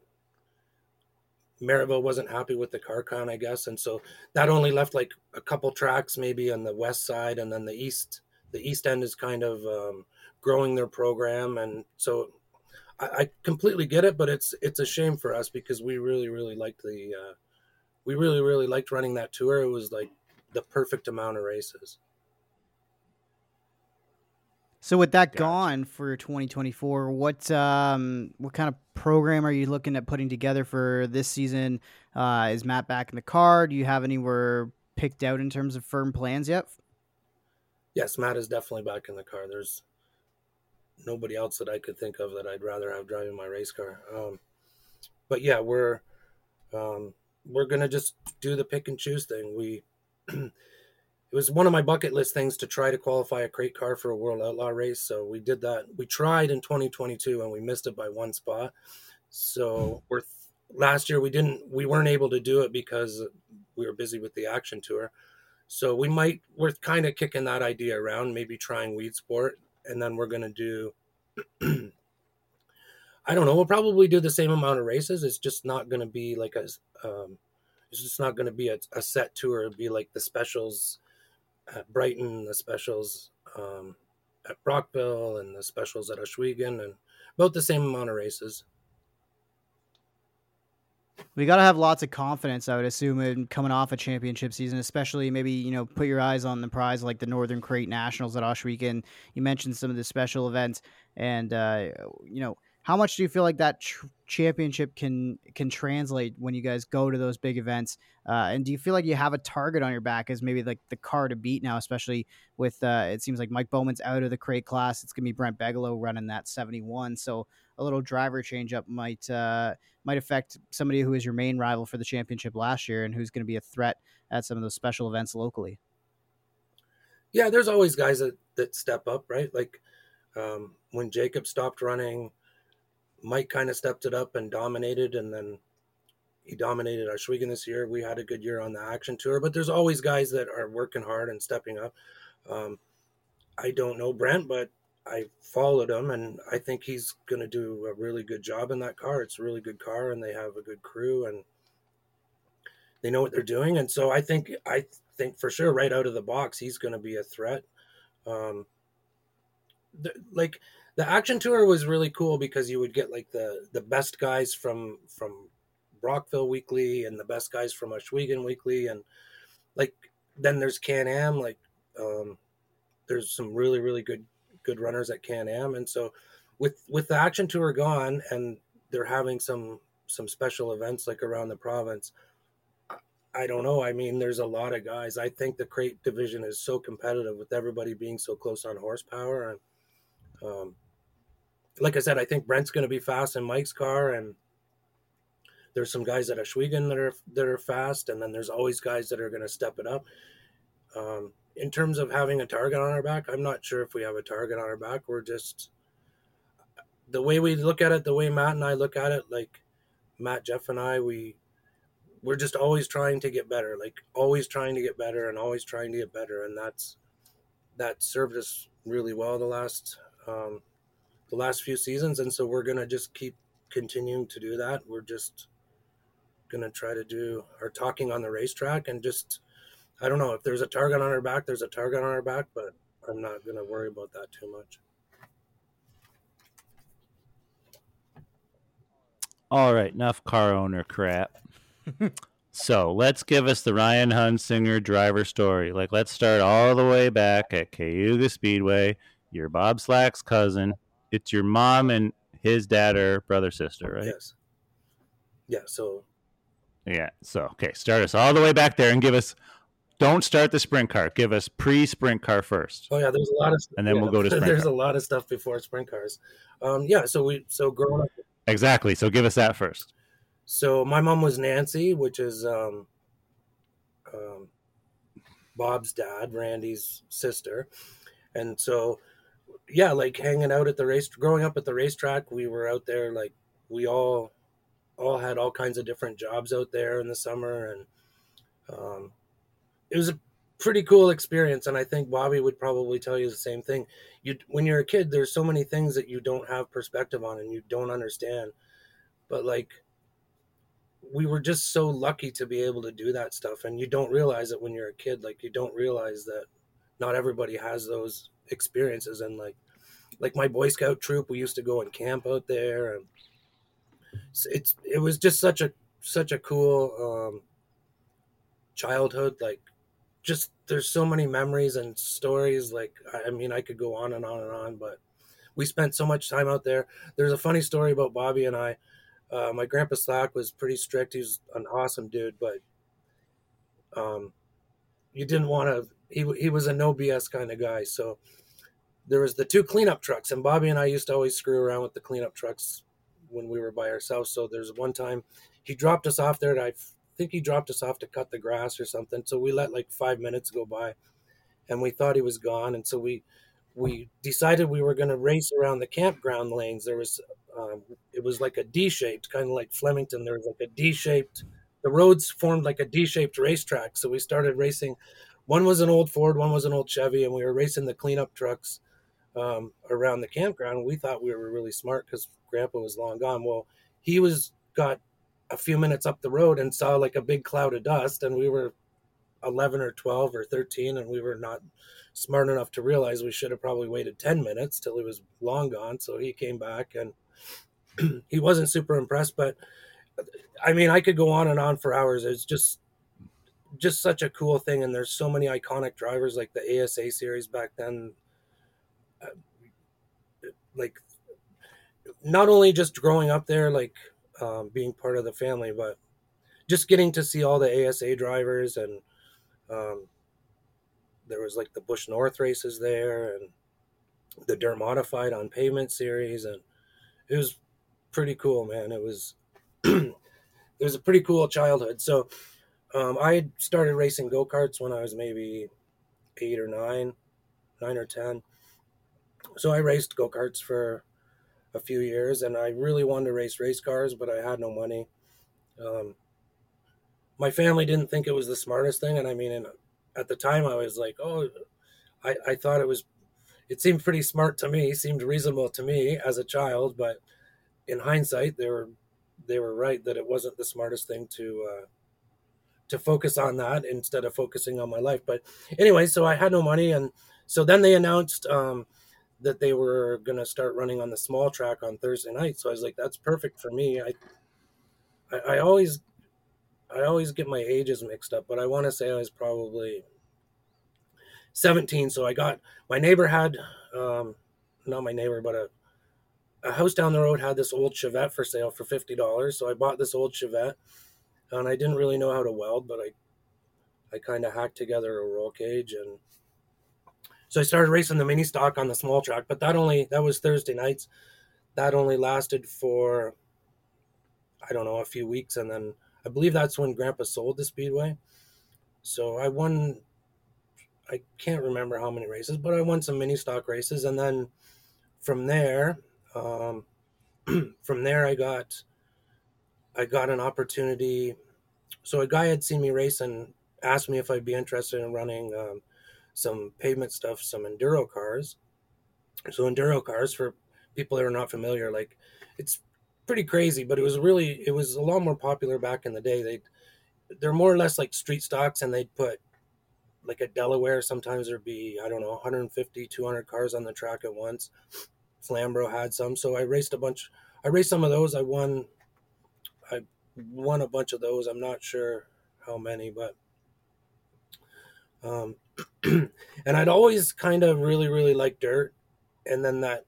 Merrittville wasn't happy with the car count, I guess, and so that only left like a couple tracks, maybe on the west side, and then the east. The east end is kind of um, growing their program, and so I, I, completely get it, but it's it's a shame for us because we really really liked the uh, we really really liked running that tour. It was like the perfect amount of races. So with that gotcha. gone for 2024, what um what kind of program are you looking at putting together for this season? Uh, is Matt back in the car? Do you have anywhere picked out in terms of firm plans yet? Yes, Matt is definitely back in the car. There's nobody else that I could think of that I'd rather have driving my race car. Um, but yeah, we're um, we're gonna just do the pick and choose thing. We it was one of my bucket list things to try to qualify a crate car for a World Outlaw race. So we did that. We tried in 2022 and we missed it by one spot. So we're last year we didn't we weren't able to do it because we were busy with the action tour. So we might we're kind of kicking that idea around, maybe trying Weedsport, and then we're gonna do. I don't know. We'll probably do the same amount of races. It's just not going to be like a. Um, it's just not going to be a, a, set tour. It'll be like the specials at Brighton, the specials um, at Brockville, and the specials at Ohsweken, and about the same amount of races. We got to have lots of confidence, I would assume, in coming off a championship season, especially maybe, you know, put your eyes on the prize like the Northern Crate Nationals at Ohsweken. You mentioned some of the special events, and, uh, you know, how much do you feel like that tr- championship can can translate when you guys go to those big events? Uh, and do you feel like you have a target on your back as maybe like the car to beat now, especially with uh, it seems like Mike Bowman's out of the crate class. It's gonna be Brent Bigelow running that seventy one. So a little driver change up might uh, might affect somebody who is your main rival for the championship last year and who's going to be a threat at some of those special events locally. Yeah, there's always guys that that step up, right? Like um, when Jacob stopped running Mike kind of stepped it up and dominated, and then he dominated Ohsweken this year. We had a good year on the action tour, but there's always guys that are working hard and stepping up. Um, I don't know Brent, but I followed him, and I think he's going to do a really good job in that car. It's a really good car, and they have a good crew, and they know what they're doing. And so I think I think for sure, right out of the box, he's going to be a threat. Um, like the action tour was really cool because you would get like the the best guys from from Brockville Weekly and the best guys from Ohsweken Weekly and like then there's Can Am like um, there's some really really good good runners at Can Am and so with with the action tour gone and they're having some some special events like around the province I don't know. I mean, there's a lot of guys. I think the crate division is so competitive with everybody being so close on horsepower, and um, like I said, I think Brent's going to be fast in Mike's car, and there's some guys at Ohsweken that are that are fast, and then there's always guys that are going to step it up. Um, in terms of having a target on our back, I'm not sure if we have a target on our back. We're just the way we look at it, the way Matt and I look at it, like Matt, Jeff, and I, we we're just always trying to get better, like always trying to get better and always trying to get better, and that's that served us really well the last um, the last few seasons, and so we're gonna just keep continuing to do that. We're just gonna try to do our talking on the racetrack and just I don't know if there's a target on our back, there's a target on our back, but I'm not gonna worry about that too much. All right, enough car owner crap. so let's give us the Ryan Hunsinger driver story. Like, let's start all the way back at Cayuga Speedway. You're Bob Slack's cousin it's your mom and his dad or brother sister, right? Yes. Yeah. So. Yeah. So okay, start us all the way back there and give us. Don't start the sprint car. Give us pre-sprint car first. Oh yeah, there's a lot of. And then yeah, we'll go to. Sprint there's car. a lot of stuff before sprint cars. Um, yeah. So we so growing up. Exactly. So give us that first. So my mom was Nancy, which is um, um, Bob's dad, Randy's sister, and so yeah, like hanging out at the race, growing up at the racetrack, we were out there. Like we all, all had all kinds of different jobs out there in the summer, and um, it was a pretty cool experience. And I think Bobby would probably tell you the same thing. You, when you're a kid, there's so many things that you don't have perspective on and you don't understand. But like, we were just so lucky to be able to do that stuff, and you don't realize it when you're a kid. Like you don't realize that not everybody has those experiences and like like my boy scout troop we used to go and camp out there and it's it was just such a such a cool um childhood like just there's so many memories and stories like i mean i could go on and on and on but we spent so much time out there. There's a funny story about bobby and i. Uh, my grandpa slack was pretty strict. He's an awesome dude but um you didn't want to he, he was a no bs kind of guy so there was the two cleanup trucks, and Bobby and I used to always screw around with the cleanup trucks when we were by ourselves. So there's one time he dropped us off there. and I think he dropped us off to cut the grass or something. So we let like five minutes go by, and we thought he was gone. And so we we decided we were going to race around the campground lanes. There was um, it was like a D shaped, kind of like Flemington. There was like a D shaped. The roads formed like a D shaped racetrack. So we started racing. One was an old Ford, one was an old Chevy, and we were racing the cleanup trucks um, around the campground. We thought we were really smart because Grandpa was long gone. Well, he was got a few minutes up the road and saw like a big cloud of dust, and we were 11 or 12 or 13, and we were not smart enough to realize we should have probably waited 10 minutes till he was long gone. So he came back and he wasn't super impressed, but I mean, I could go on and on for hours. It's just just such a cool thing and there's so many iconic drivers like the ASA series back then like not only just growing up there like um, being part of the family but just getting to see all the ASA drivers and um, there was like the Busch North races there and the Dirt Modified on Pavement series, and it was pretty cool, man. It was it was a pretty cool childhood. So um, I started racing go karts when I was maybe eight or nine, nine or ten. So I raced go karts for a few years, and I really wanted to race race cars, but I had no money. Um, my family didn't think it was the smartest thing, and I mean, at the time I was like, oh, I, I thought it was, it seemed pretty smart to me, seemed reasonable to me as a child, but in hindsight, they were they were right that it wasn't the smartest thing to uh, to focus on that instead of focusing on my life. But anyway, so I had no money, and so then they announced um, that they were going to start running on the small track on Thursday night. So I was like, that's perfect for me. I I, I always I always get my ages mixed up, but I want to say I was probably 17. So I got my neighbor had, um, not my neighbor, but a, a house down the road had this old Chevette for sale for $50. So I bought this old Chevette and I didn't really know how to weld, but I, I kind of hacked together a roll cage and so I started racing the mini stock on the small track, but that only, that was Thursday nights. That only lasted for, I don't know, a few weeks. And then I believe that's when Grandpa sold the Speedway. So I won. I can't remember how many races, but I won some mini stock races, and then from there, um, from there I got, I got an opportunity. So a guy had seen me race and asked me if I'd be interested in running um, some pavement stuff, some enduro cars. So enduro cars for people that are not familiar, like it's pretty crazy, but it was really it was a lot more popular back in the day. They they're more or less like street stocks, and they'd put like a Delaware. Sometimes there'd be I don't know 150, 200 cars on the track at once. Flambro had some, so I raced a bunch. I raced some of those. I won. I won a bunch of those. I'm not sure how many, but um, and I'd always kind of really really liked dirt, and then that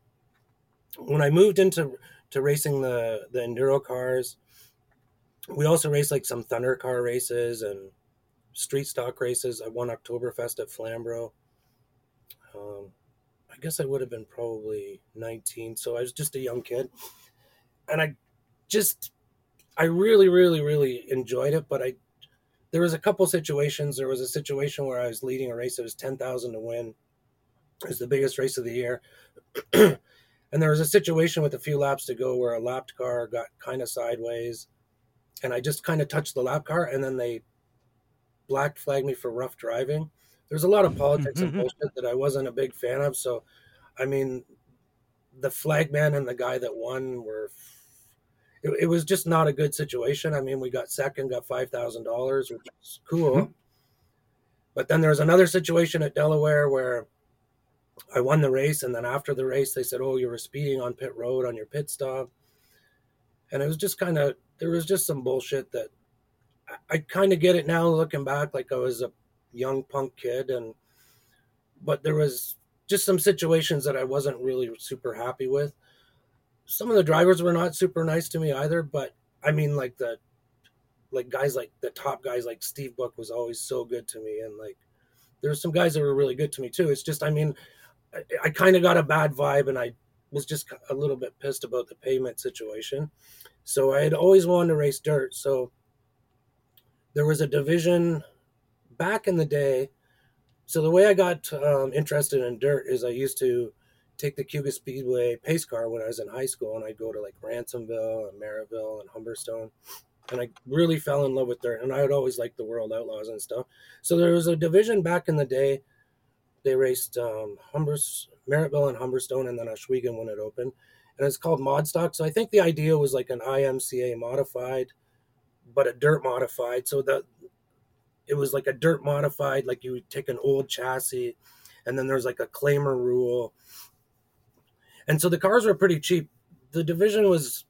when I moved into to racing the the enduro cars. We also raced like some thunder car races and street stock races. I won Oktoberfest at Flamborough. Um, I guess I would have been probably 19, so I was just a young kid, and I just I really, really, really enjoyed it. But I there was a couple situations. There was a situation where I was leading a race. that was ten thousand to win. It was the biggest race of the year. And there was a situation with a few laps to go where a lapped car got kind of sideways, and I just kind of touched the lap car, and then they black flagged me for rough driving. There's a lot of politics and mm-hmm. bullshit that I wasn't a big fan of. So, I mean, the flagman and the guy that won were. It, it was just not a good situation. I mean, we got second, got five thousand dollars, which is cool. Mm-hmm. But then there was another situation at Delaware where I won the race, and then after the race, they said, "Oh, you were speeding on pit road on your pit stop," and it was just kind of there was just some bullshit that I, I kind of get it now looking back, like I was a young punk kid, and but there was just some situations that I wasn't really super happy with. Some of the drivers were not super nice to me either, but I mean, like the like guys like the top guys like Steve Book was always so good to me, and like there's some guys that were really good to me too. It's just, I mean, I, I kind of got a bad vibe and I was just a little bit pissed about the payment situation. So I had always wanted to race dirt. So there was a division back in the day. so the way I got um, interested in dirt is I used to take the Cayuga Speedway pace car when I was in high school, and I'd go to like Ransomville and Merrittville and Humberstone, and I really fell in love with dirt. And I would always like the World Outlaws and stuff. So there was a division back in the day. They raced um, Humbers, Merrittville and Humberstone, and then Ohsweken when it opened, and it's called Mod Stock. So I think the idea was like an IMCA modified, but a dirt modified. So that it was like a dirt modified, like you take an old chassis, and then there's like a claimer rule and so the cars were pretty cheap. The division was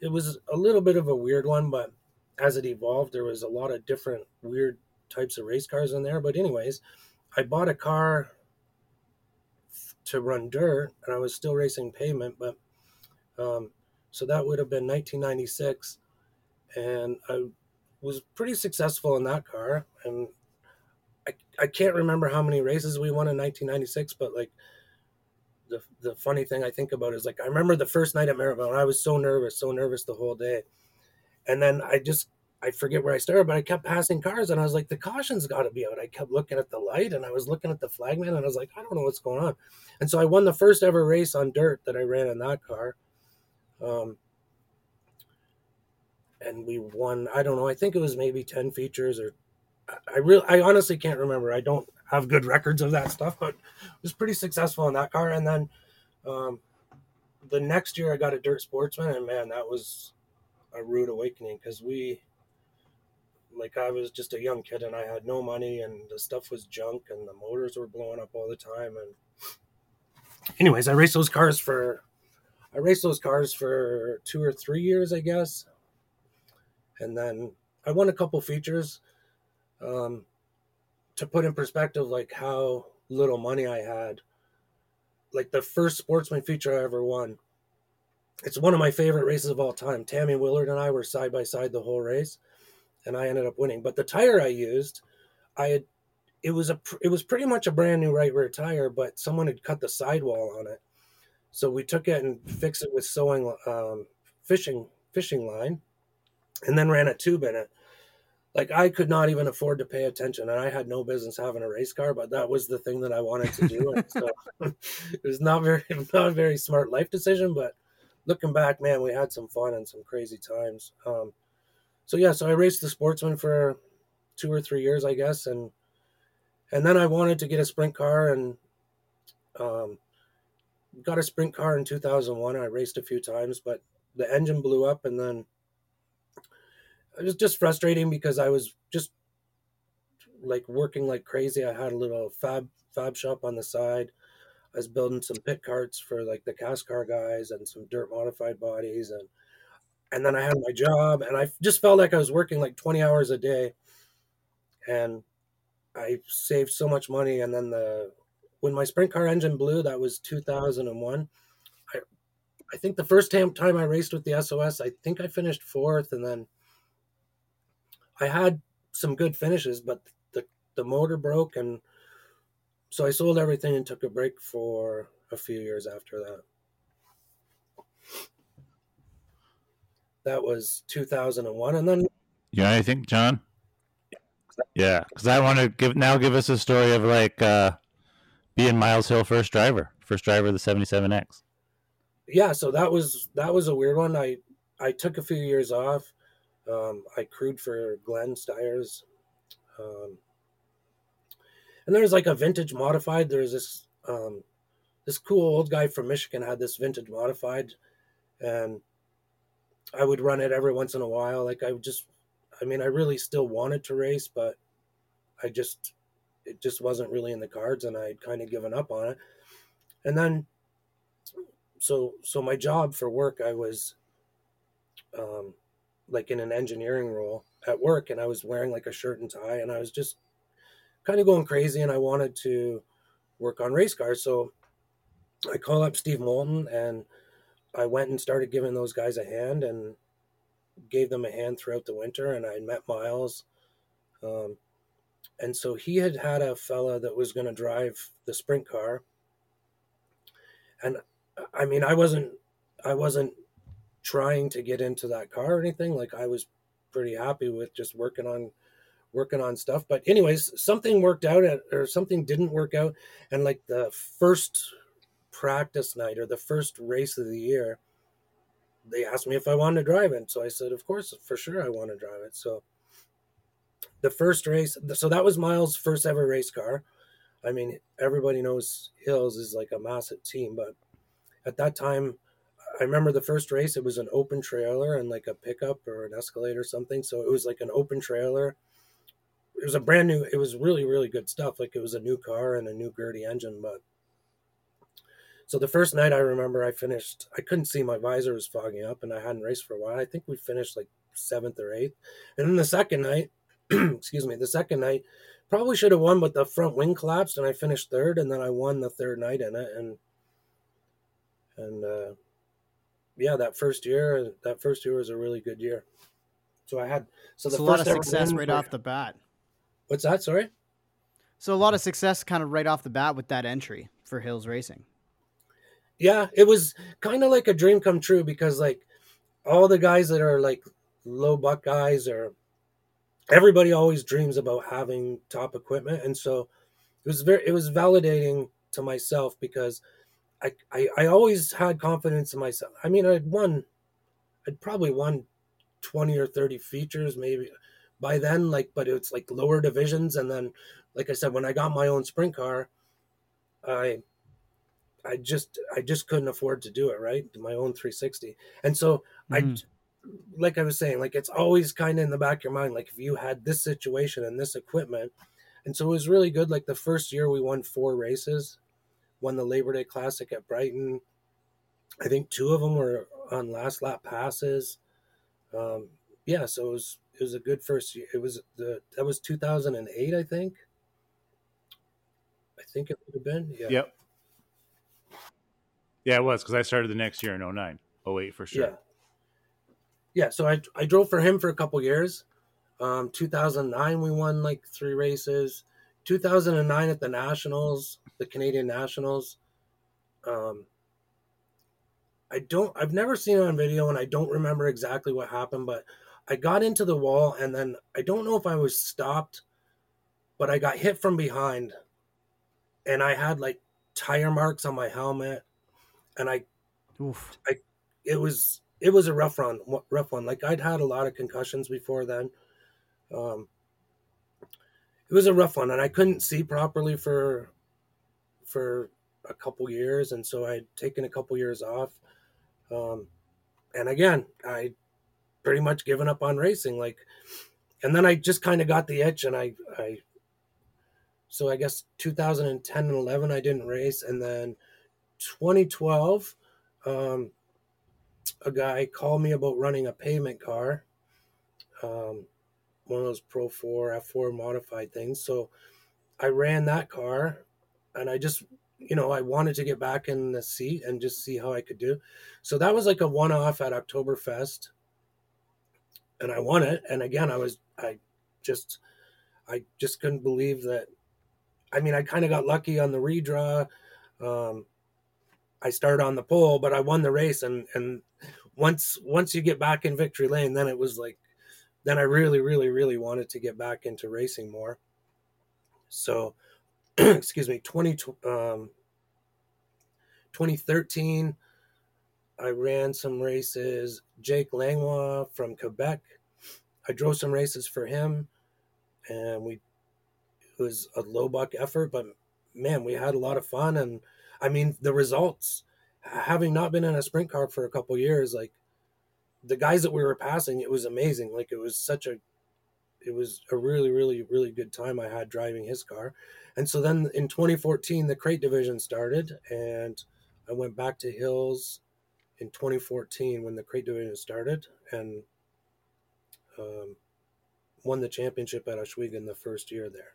it was a little bit of a weird one, but as it evolved, there was a lot of different weird types of race cars in there. But anyways, I bought a car to run dirt, and I was still racing pavement, but um, so that would have been 1996, and I was pretty successful in that car, and I, I can't remember how many races we won in 1996, but like the the funny thing I think about is like I remember the first night at and I was so nervous, so nervous the whole day, and then I just I forget where I started, but I kept passing cars, and I was like, the caution's got to be out. I kept looking at the light, and I was looking at the flagman, and I was like, I don't know what's going on, and so I won the first ever race on dirt that I ran in that car, um, and we won. I don't know. I think it was maybe ten features or. I really, I honestly can't remember. I don't have good records of that stuff, but was pretty successful in that car. And then um, the next year I got a dirt sportsman, and man, that was a rude awakening because we, like, I was just a young kid and I had no money, and the stuff was junk, and the motors were blowing up all the time. And, anyways, I raced those cars for, I raced those cars for two or three years, I guess, and then I won a couple features. Um, to put in perspective like how little money I had, like the first sportsman feature I ever won, it's one of my favorite races of all time. Tammy Willard and I were side by side the whole race, and I ended up winning. But the tire I used, I had it was a it was pretty much a brand new right rear tire, but someone had cut the sidewall on it, so we took it and fixed it with sewing um, fishing fishing line, and then ran a tube in it like I could not even afford to pay attention, and I had no business having a race car, but that was the thing that I wanted to do. and so it was not very not a very smart life decision, but looking back, man, we had some fun and some crazy times. Um, so yeah, so I raced the Sportsman for two or three years, I guess, and and then I wanted to get a sprint car and um, got a sprint car in 2001. I raced a few times, but the engine blew up, and then it was just frustrating because I was just like working like crazy. I had a little fab fab shop on the side. I was building some pit carts for like the cast car guys and some dirt modified bodies and and then I had my job and I just felt like I was working like 20 hours a day and I saved so much money and then the when my sprint car engine blew that was 2001 I I think the first time time I raced with the SOS I think I finished fourth and then I had some good finishes, but the the motor broke, and so I sold everything and took a break for a few years after that. That was 2001, and then yeah, I think John. Yeah, because I want to give now give us a story of like uh, being Miles Hill first driver, first driver of the 77X. Yeah, so that was that was a weird one. I I took a few years off um, I crewed for Glenn Stiers. Um, and there's like a vintage modified. There's this um, this cool old guy from Michigan had this vintage modified, and I would run it every once in a while. Like I just, I mean, I really still wanted to race, but I just, it just wasn't really in the cards, and I'd kind of given up on it. And then, so so my job for work, I was um, like in an engineering role at work and I was wearing like a shirt and tie and I was just kind of going crazy and I wanted to work on race cars. So I call up Steve Moulton and I went and started giving those guys a hand and gave them a hand throughout the winter and I met Miles. Um, and so he had had a fella that was going to drive the sprint car. And I mean, I wasn't, I wasn't trying to get into that car or anything. Like I was pretty happy with just working on working on stuff. But anyways, something worked out at, or something didn't work out, and like the first practice night or the first race of the year, they asked me if I wanted to drive it. So I said, of course, for sure, I want to drive it. So the first race, so that was Miles' first ever race car. I mean, everybody knows Hills is like a massive team, but at that time, I remember the first race, it was an open trailer and like a pickup or an Escalade or something. So it was like an open trailer. It was a brand new, it was really, really good stuff. Like it was a new car and a new Gaerte engine. But so the first night I remember I finished, I couldn't see my visor was fogging up and I hadn't raced for a while. I think we finished like seventh or eighth. And then the second night, excuse me, the second night, probably should have won, but the front wing collapsed and I finished third. And then I won the third night in it. And, and, uh, yeah, that first year, that first year was a really good year. So I had so the So a first lot of success right for- off the bat. What's that? Sorry. So a lot of success kind of right off the bat with that entry for Hills Racing. Yeah, it was kind of like a dream come true because like all the guys that are like low buck guys or everybody always dreams about having top equipment, and so it was very it was validating to myself because I I, I always had confidence in myself. I mean, I'd won, I'd probably won twenty or thirty features maybe by then, like, but it's like lower divisions, and then like I said, when I got my own sprint car, I I just I just couldn't afford to do it, right? My own 360. And so Mhm. I like I was saying, like it's always kind of in the back of your mind, like if you had this situation and this equipment. And so it was really good. Like the first year we won four races, won the Labor Day Classic at Brighton. I think two of them were on last lap passes. Um, yeah, so it was it was a good first year. It was the that was 2008, I think. I think it would have been. Yeah. Yep. Yeah, it was because I started the next year in 09, 08 for sure. Yeah. Yeah. So I I drove for him for a couple years. Um, 2009 we won like three races. 2009 at the Nationals, the Canadian Nationals. Um, I don't. I've never seen it on video, and I don't remember exactly what happened. But I got into the wall, and then I don't know if I was stopped, but I got hit from behind, and I had like tire marks on my helmet, and I Oof. it was it was a rough run rough one like i'd had a lot of concussions before then um it was a rough one and i couldn't see properly for for a couple years and so i'd taken a couple years off um and again i pretty much given up on racing like and then i just kind of got the itch and i i so i guess 2010 and 11 i didn't race and then 2012 um a guy called me about running a pavement car, um, one of those Pro 4 F4 modified things. So I ran that car and I just, you know, I wanted to get back in the seat and just see how I could do. So that was like a one off at Oktoberfest. And I won it. And again, I was, I just, I just couldn't believe that. I mean, I kind of got lucky on the redraw. Um, I started on the pole, but I won the race. And, and once, once you get back in victory lane, then it was like, then I really, really, really wanted to get back into racing more. So, excuse me, 20, um, 2013, I ran some races. Jake Langlois from Quebec, I drove some races for him, and we it was a low buck effort, but man, we had a lot of fun. And I mean, the results, having not been in a sprint car for a couple years, like the guys that we were passing, it was amazing. Like it was such a, it was a really, really, really good time I had driving his car. And so then in 2014, the crate division started, and I went back to Hills in 2014 when the crate division started, and um, won the championship at Ohsweken in the first year there.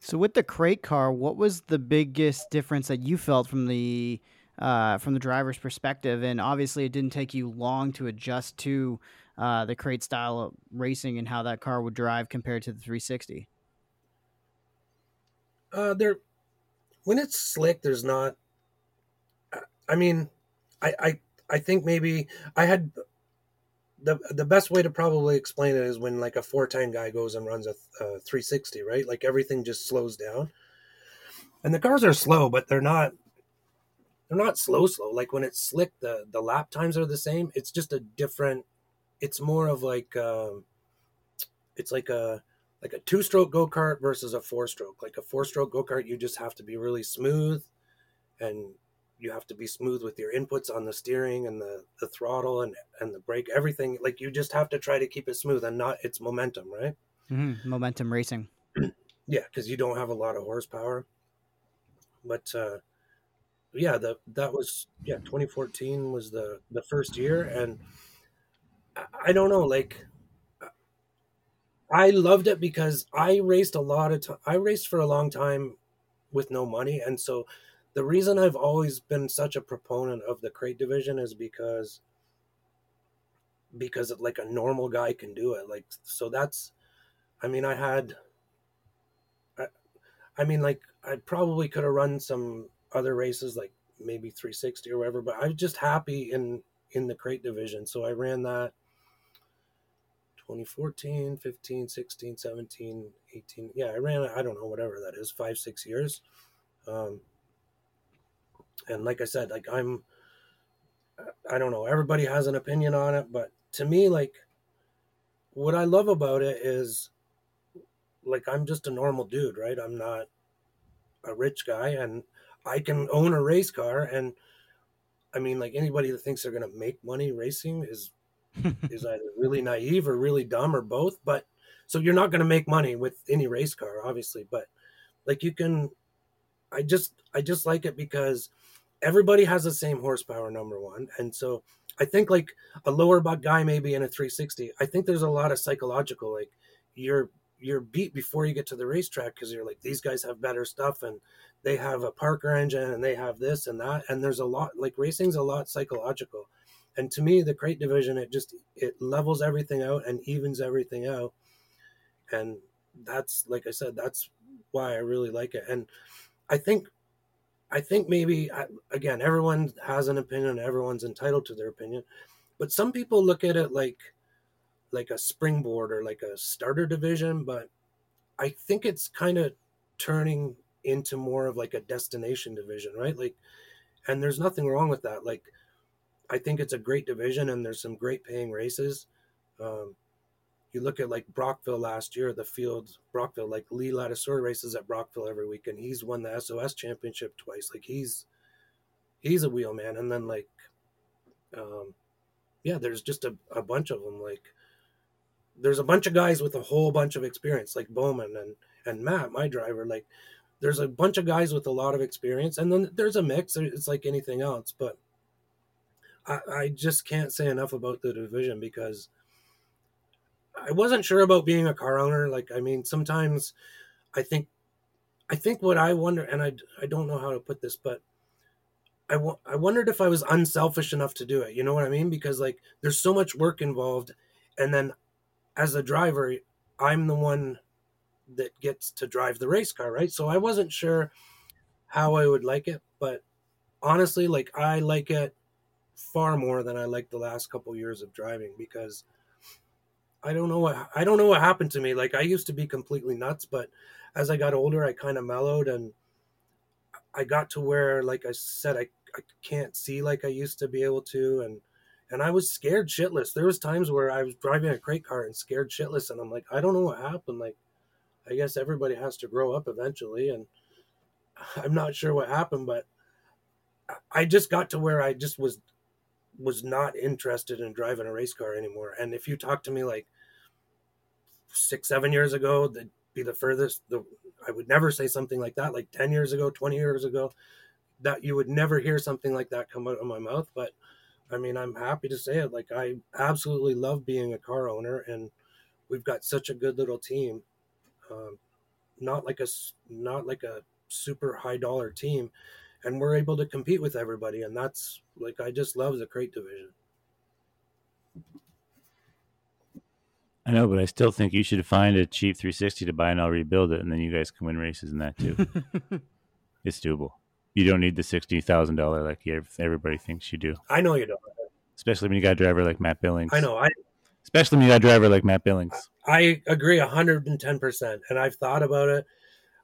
So with the crate car, what was the biggest difference that you felt from the uh, from the driver's perspective? And obviously, it didn't take you long to adjust to uh, the crate style of racing and how that car would drive compared to the 360. Uh, there, when it's slick, there's not. I mean, I I I think maybe I had the the best way to probably explain it is when like a 410 guy goes and runs a, a 360, right? Like everything just slows down. And the cars are slow, but they're not they're not slow slow. Like when it's slick, the the lap times are the same. It's just a different it's more of like um it's like a like a two stroke go kart versus a four stroke. Like a four stroke go kart, you just have to be really smooth and you have to be smooth with your inputs on the steering and the, the throttle and, and the brake, everything. Like you just have to try to keep it smooth and not its momentum, right? Mm-hmm. Momentum racing. yeah, because you don't have a lot of horsepower. But uh, yeah, the that was yeah, 2014 was the the first year, and I, I don't know, like I loved it because I raced a lot of time. I raced for a long time with no money, and so the reason I've always been such a proponent of the crate division is because because like a normal guy can do it. Like so that's I mean I had I, I mean like I probably could have run some other races like maybe 360 or whatever, but I was just happy in in the crate division. So I ran that 2014, 15, 16, 17, 18. Yeah, I ran I don't know whatever that is, 5 6 years. Um and like I said, like I'm, I don't know, everybody has an opinion on it, but to me, like, what I love about it is, like, I'm just a normal dude, right? I'm not a rich guy, and I can own a race car, and I mean, like anybody that thinks they're gonna make money racing is is either really naive or really dumb or both. But so you're not gonna make money with any race car, obviously, but like you can. I just I just like it because everybody has the same horsepower number one and so i think like a lower buck guy maybe in a 360 i think there's a lot of psychological like you're you're beat before you get to the racetrack because you're like these guys have better stuff and they have a parker engine and they have this and that and there's a lot like racing's a lot psychological and to me the crate division it just it levels everything out and evens everything out and that's like i said that's why i really like it and i think I think maybe again everyone has an opinion, everyone's entitled to their opinion, but some people look at it like like a springboard or like a starter division, but I think it's kind of turning into more of like a destination division, right? Like and there's nothing wrong with that. Like I think it's a great division and there's some great paying races. Um, you look at like Brockville last year, the field Brockville, like Lee Ladouceur races at Brockville every week, and he's won the SOS championship twice. Like he's he's a wheel man. And then like, um, yeah, there's just a, a bunch of them. Like there's a bunch of guys with a whole bunch of experience, like Bowman and and Matt, my driver. Like there's a bunch of guys with a lot of experience, and then there's a mix. It's like anything else, but I, I just can't say enough about the division because I wasn't sure about being a car owner. Like, I mean, sometimes I think, I think what I wonder, and I, I don't know how to put this, but I, w- I wondered if I was unselfish enough to do it. You know what I mean? Because like, there's so much work involved, and then as a driver, I'm the one that gets to drive the race car, right? So I wasn't sure how I would like it, but honestly, like I like it far more than I liked the last couple years of driving because I don't know what I don't know what happened to me. Like I used to be completely nuts, but as I got older, I kind of mellowed and I got to where, like I said, I, I can't see like I used to be able to, and and I was scared shitless. There was times where I was driving a crate car and scared shitless, and I'm like, I don't know what happened. Like, I guess everybody has to grow up eventually, and I'm not sure what happened, but I just got to where I just was was not interested in driving a race car anymore. And if you talk to me like six, seven years ago, that'd be the furthest. The I would never say something like that. Like ten years ago, twenty years ago, that you would never hear something like that come out of my mouth. But I mean, I'm happy to say it. Like I absolutely love being a car owner, and we've got such a good little team. Um, not like a not like a super high dollar team and we're able to compete with everybody and that's like i just love the crate division i know but i still think you should find a cheap 360 to buy and i'll rebuild it and then you guys can win races in that too it's doable you don't need the $60000 like everybody thinks you do i know you don't especially when you got a driver like matt billings i know i especially when you got a driver like Matt Billings. I agree 110%. And I've thought about it.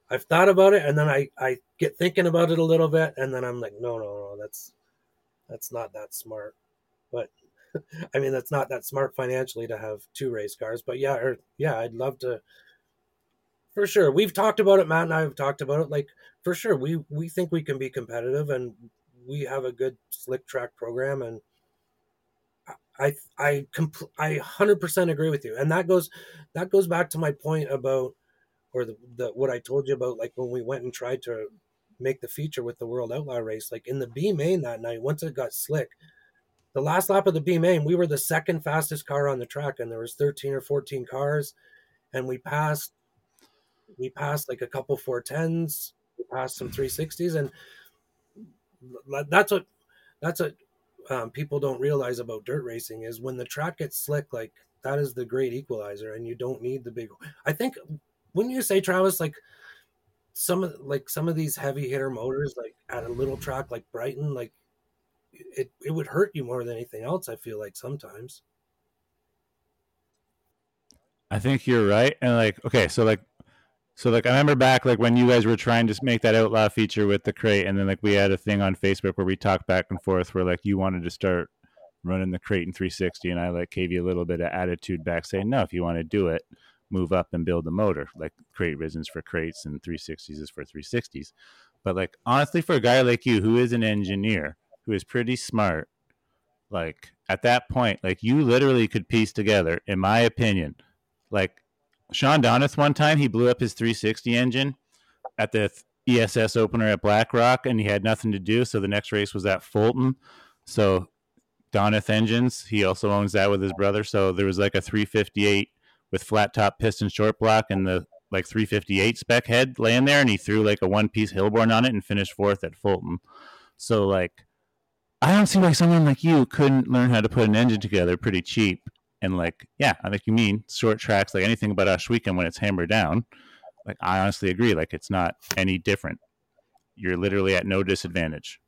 I've thought about it and then I, I get thinking about it a little bit and then I'm like, no, no, no, that's that's not that smart. But I mean, that's not that smart financially to have two race cars. But yeah, or yeah, I'd love to for sure. We've talked about it. Matt and I have talked about it. Like for sure, we we think we can be competitive, and we have a good slick track program. And I I compl- I hundred percent agree with you. And that goes that goes back to my point about or the, the what I told you about like when we went and tried to make the feature with the World Outlaw race. Like in the B main that night, once it got slick, the last lap of the B main, we were the second fastest car on the track, and there was 13 or 14 cars, and we passed we passed like a couple 410s, we passed some 360s, and that's what that's what um, people don't realize about dirt racing is when the track gets slick, like that is the great equalizer, and you don't need the big. I think wouldn't you say, Travis, like some of like some of these heavy hitter motors, like at a little track like Brighton, like it it would hurt you more than anything else. I feel like sometimes. I think you're right, and like okay, so like so like I remember back like when you guys were trying to make that outlaw feature with the crate, and then like we had a thing on Facebook where we talked back and forth where like you wanted to start running the crate in 360, and I like gave you a little bit of attitude back saying no, if you want to do it, move up and build the motor. Like crate reasons for crates and 360s is for 360s. But like honestly, for a guy like you who is an engineer, who is pretty smart, like at that point, like you literally could piece together, in my opinion, like Sean Donath one time he blew up his 360 engine at the ESS opener at Blackrock and he had nothing to do. So the next race was at Fulton. So Donath Engines, he also owns that with his brother. So there was like a 358 with flat top piston short block and the like 358 spec head laying there and he threw like a one piece Hilborn on it and finished fourth at Fulton. So like I don't see why someone like you couldn't learn how to put an engine together pretty cheap. And like, yeah, I think you mean short tracks, like anything about Ohsweken when it's hammered down. Like, I honestly agree. Like, it's not any different. You're literally at no disadvantage.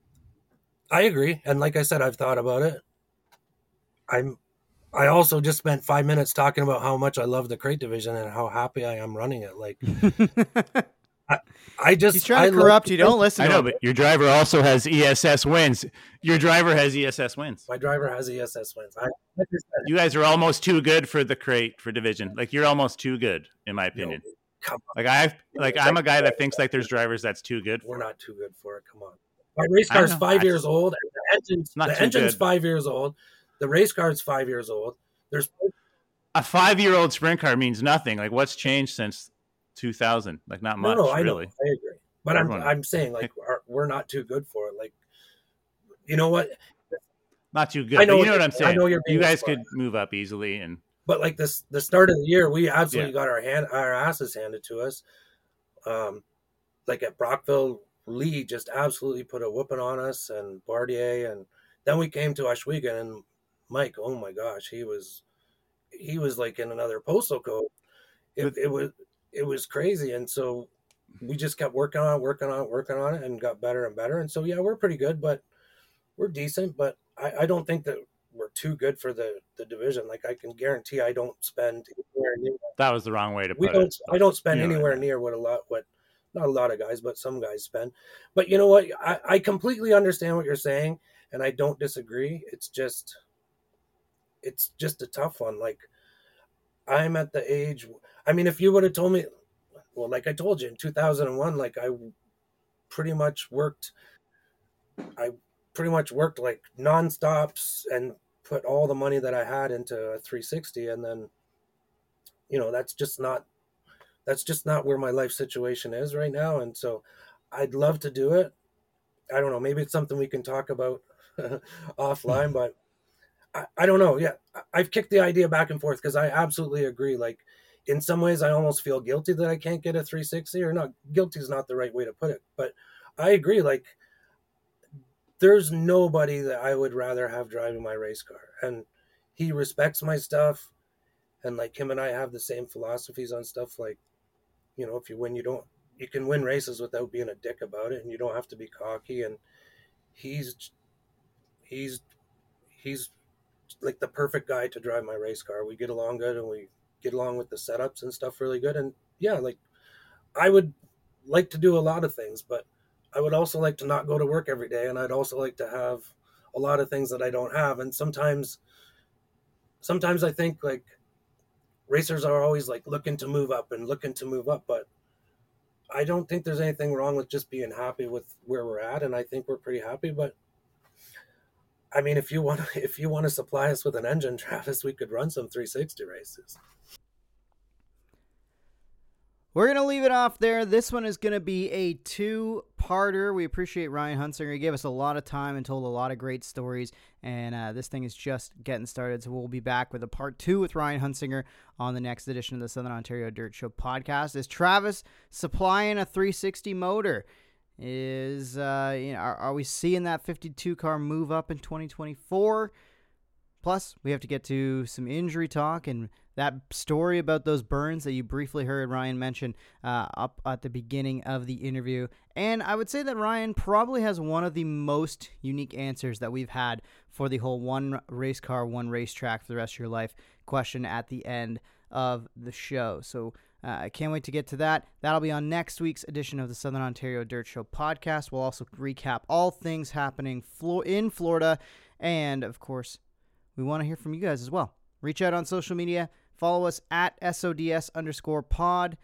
I agree, and like I said, I've thought about it. I'm. I also just spent five minutes talking about how much I love the crate division and how happy I am running it. Like, I, I just he's trying to corrupt you. Don't listen. I know, him. but your driver also has ESS wins. Your driver has ESS wins. My driver has ESS wins. I, you guys are almost too good for the crate for division. Like you're almost too good, in my opinion. No, like I like I'm a guy that thinks like there's drivers that's too good. We're not too good for it. Come on. My race car's five years old. And the engine's, the engine's five years old. The race car's five years old. There's a five year old sprint car means nothing. Like what's changed since 2000. Like not much, no, no, I really. Know, I agree, but I'm I'm saying like we're not too good for it. Like, you know what? Not too good. I know, you know what I'm saying. I know you're you guys could move up easily, and but like this, the start of the year, we absolutely yeah. got our hand our asses handed to us. Um, like at Brockville, Lee just absolutely put a whooping on us, and Bardier, and then we came to Ohsweken, and Mike, oh my gosh, he was he was like in another postal code. It, it was it was crazy. And so we just kept working on working on working on it, and got better and better. And so yeah, we're pretty good, but we're decent. But I, I don't think that we're too good for the the division. Like I can guarantee, I don't spend anywhere near. That was the wrong way to we put don't, it. I don't spend you know anywhere near what a lot what not a lot of guys, but some guys spend. But you know what? I, I completely understand what you're saying, and I don't disagree. It's just it's just a tough one. Like I'm at the age I mean, if you would have told me, well, like I told you in 2001, like I pretty much worked, I pretty much worked like nonstops and put all the money that I had into a 360. And then, you know, that's just not, that's just not where my life situation is right now. And so I'd love to do it. I don't know. Maybe it's something we can talk about hmm. offline, but I, I don't know. Yeah. I've kicked the idea back and forth because I absolutely agree. Like, in some ways I almost feel guilty that I can't get a 360 or not guilty is not the right way to put it but I agree like there's nobody that I would rather have driving my race car and he respects my stuff and like him and I have the same philosophies on stuff like you know if you win you don't you can win races without being a dick about it and you don't have to be cocky and he's he's he's like the perfect guy to drive my race car. We get along good and we get along with the setups and stuff really good. And yeah, like I would like to do a lot of things, but I would also like to not go to work every day. And I'd also like to have a lot of things that I don't have. And sometimes, sometimes I think like racers are always like looking to move up and looking to move up, but I don't think there's anything wrong with just being happy with where we're at. And I think we're pretty happy, but I mean, if you want, to, if you want to supply us with an engine, Travis, we could run some 360 races. We're to leave it off there. This one is to be a two parter. We appreciate Ryan Hunsinger. He gave us a lot of time and told a lot of great stories. And uh, this thing is just getting started. So we'll be back with a part two with Ryan Hunsinger on the next edition of the Southern Ontario Dirt Show podcast. Is Travis supplying a 360 motor? Is uh, you know, are, are we seeing that 52 car move up in 2024? Plus, we have to get to some injury talk and that story about those burns that you briefly heard Ryan mention uh, up at the beginning of the interview. And I would say that Ryan probably has one of the most unique answers that we've had for the whole one race car, one racetrack for the rest of your life question at the end of the show. So uh, I can't wait to get to that. That'll be on next week's edition of the Southern Ontario Dirt Show podcast. We'll also recap all things happening in Florida. And of course, we want to hear from you guys as well. Reach out on social media Follow us at SODS underscore pod,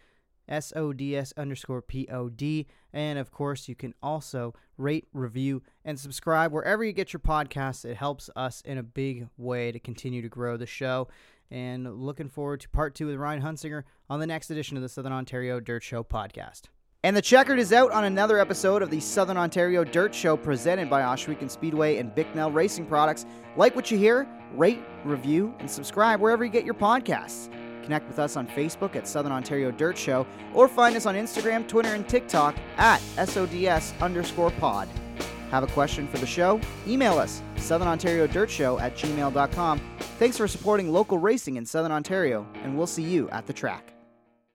SODS underscore POD. And of course, you can also rate, review, and subscribe wherever you get your podcasts. It helps us in a big way to continue to grow the show. And looking forward to part two with Ryan Hunsinger on the next edition of the Southern Ontario Dirt Show podcast. And the checkered is out on another episode of the Southern Ontario Dirt Show presented by Ohsweken Speedway and Bicknell Racing Products. Like what you hear? Rate, review, and subscribe wherever you get your podcasts. Connect with us on Facebook at Southern Ontario Dirt Show or find us on Instagram, Twitter, and TikTok at SODS underscore pod. Have a question for the show? Email us, Southern Ontario Dirt Show at gmail.com. Thanks for supporting local racing in Southern Ontario, and we'll see you at the track.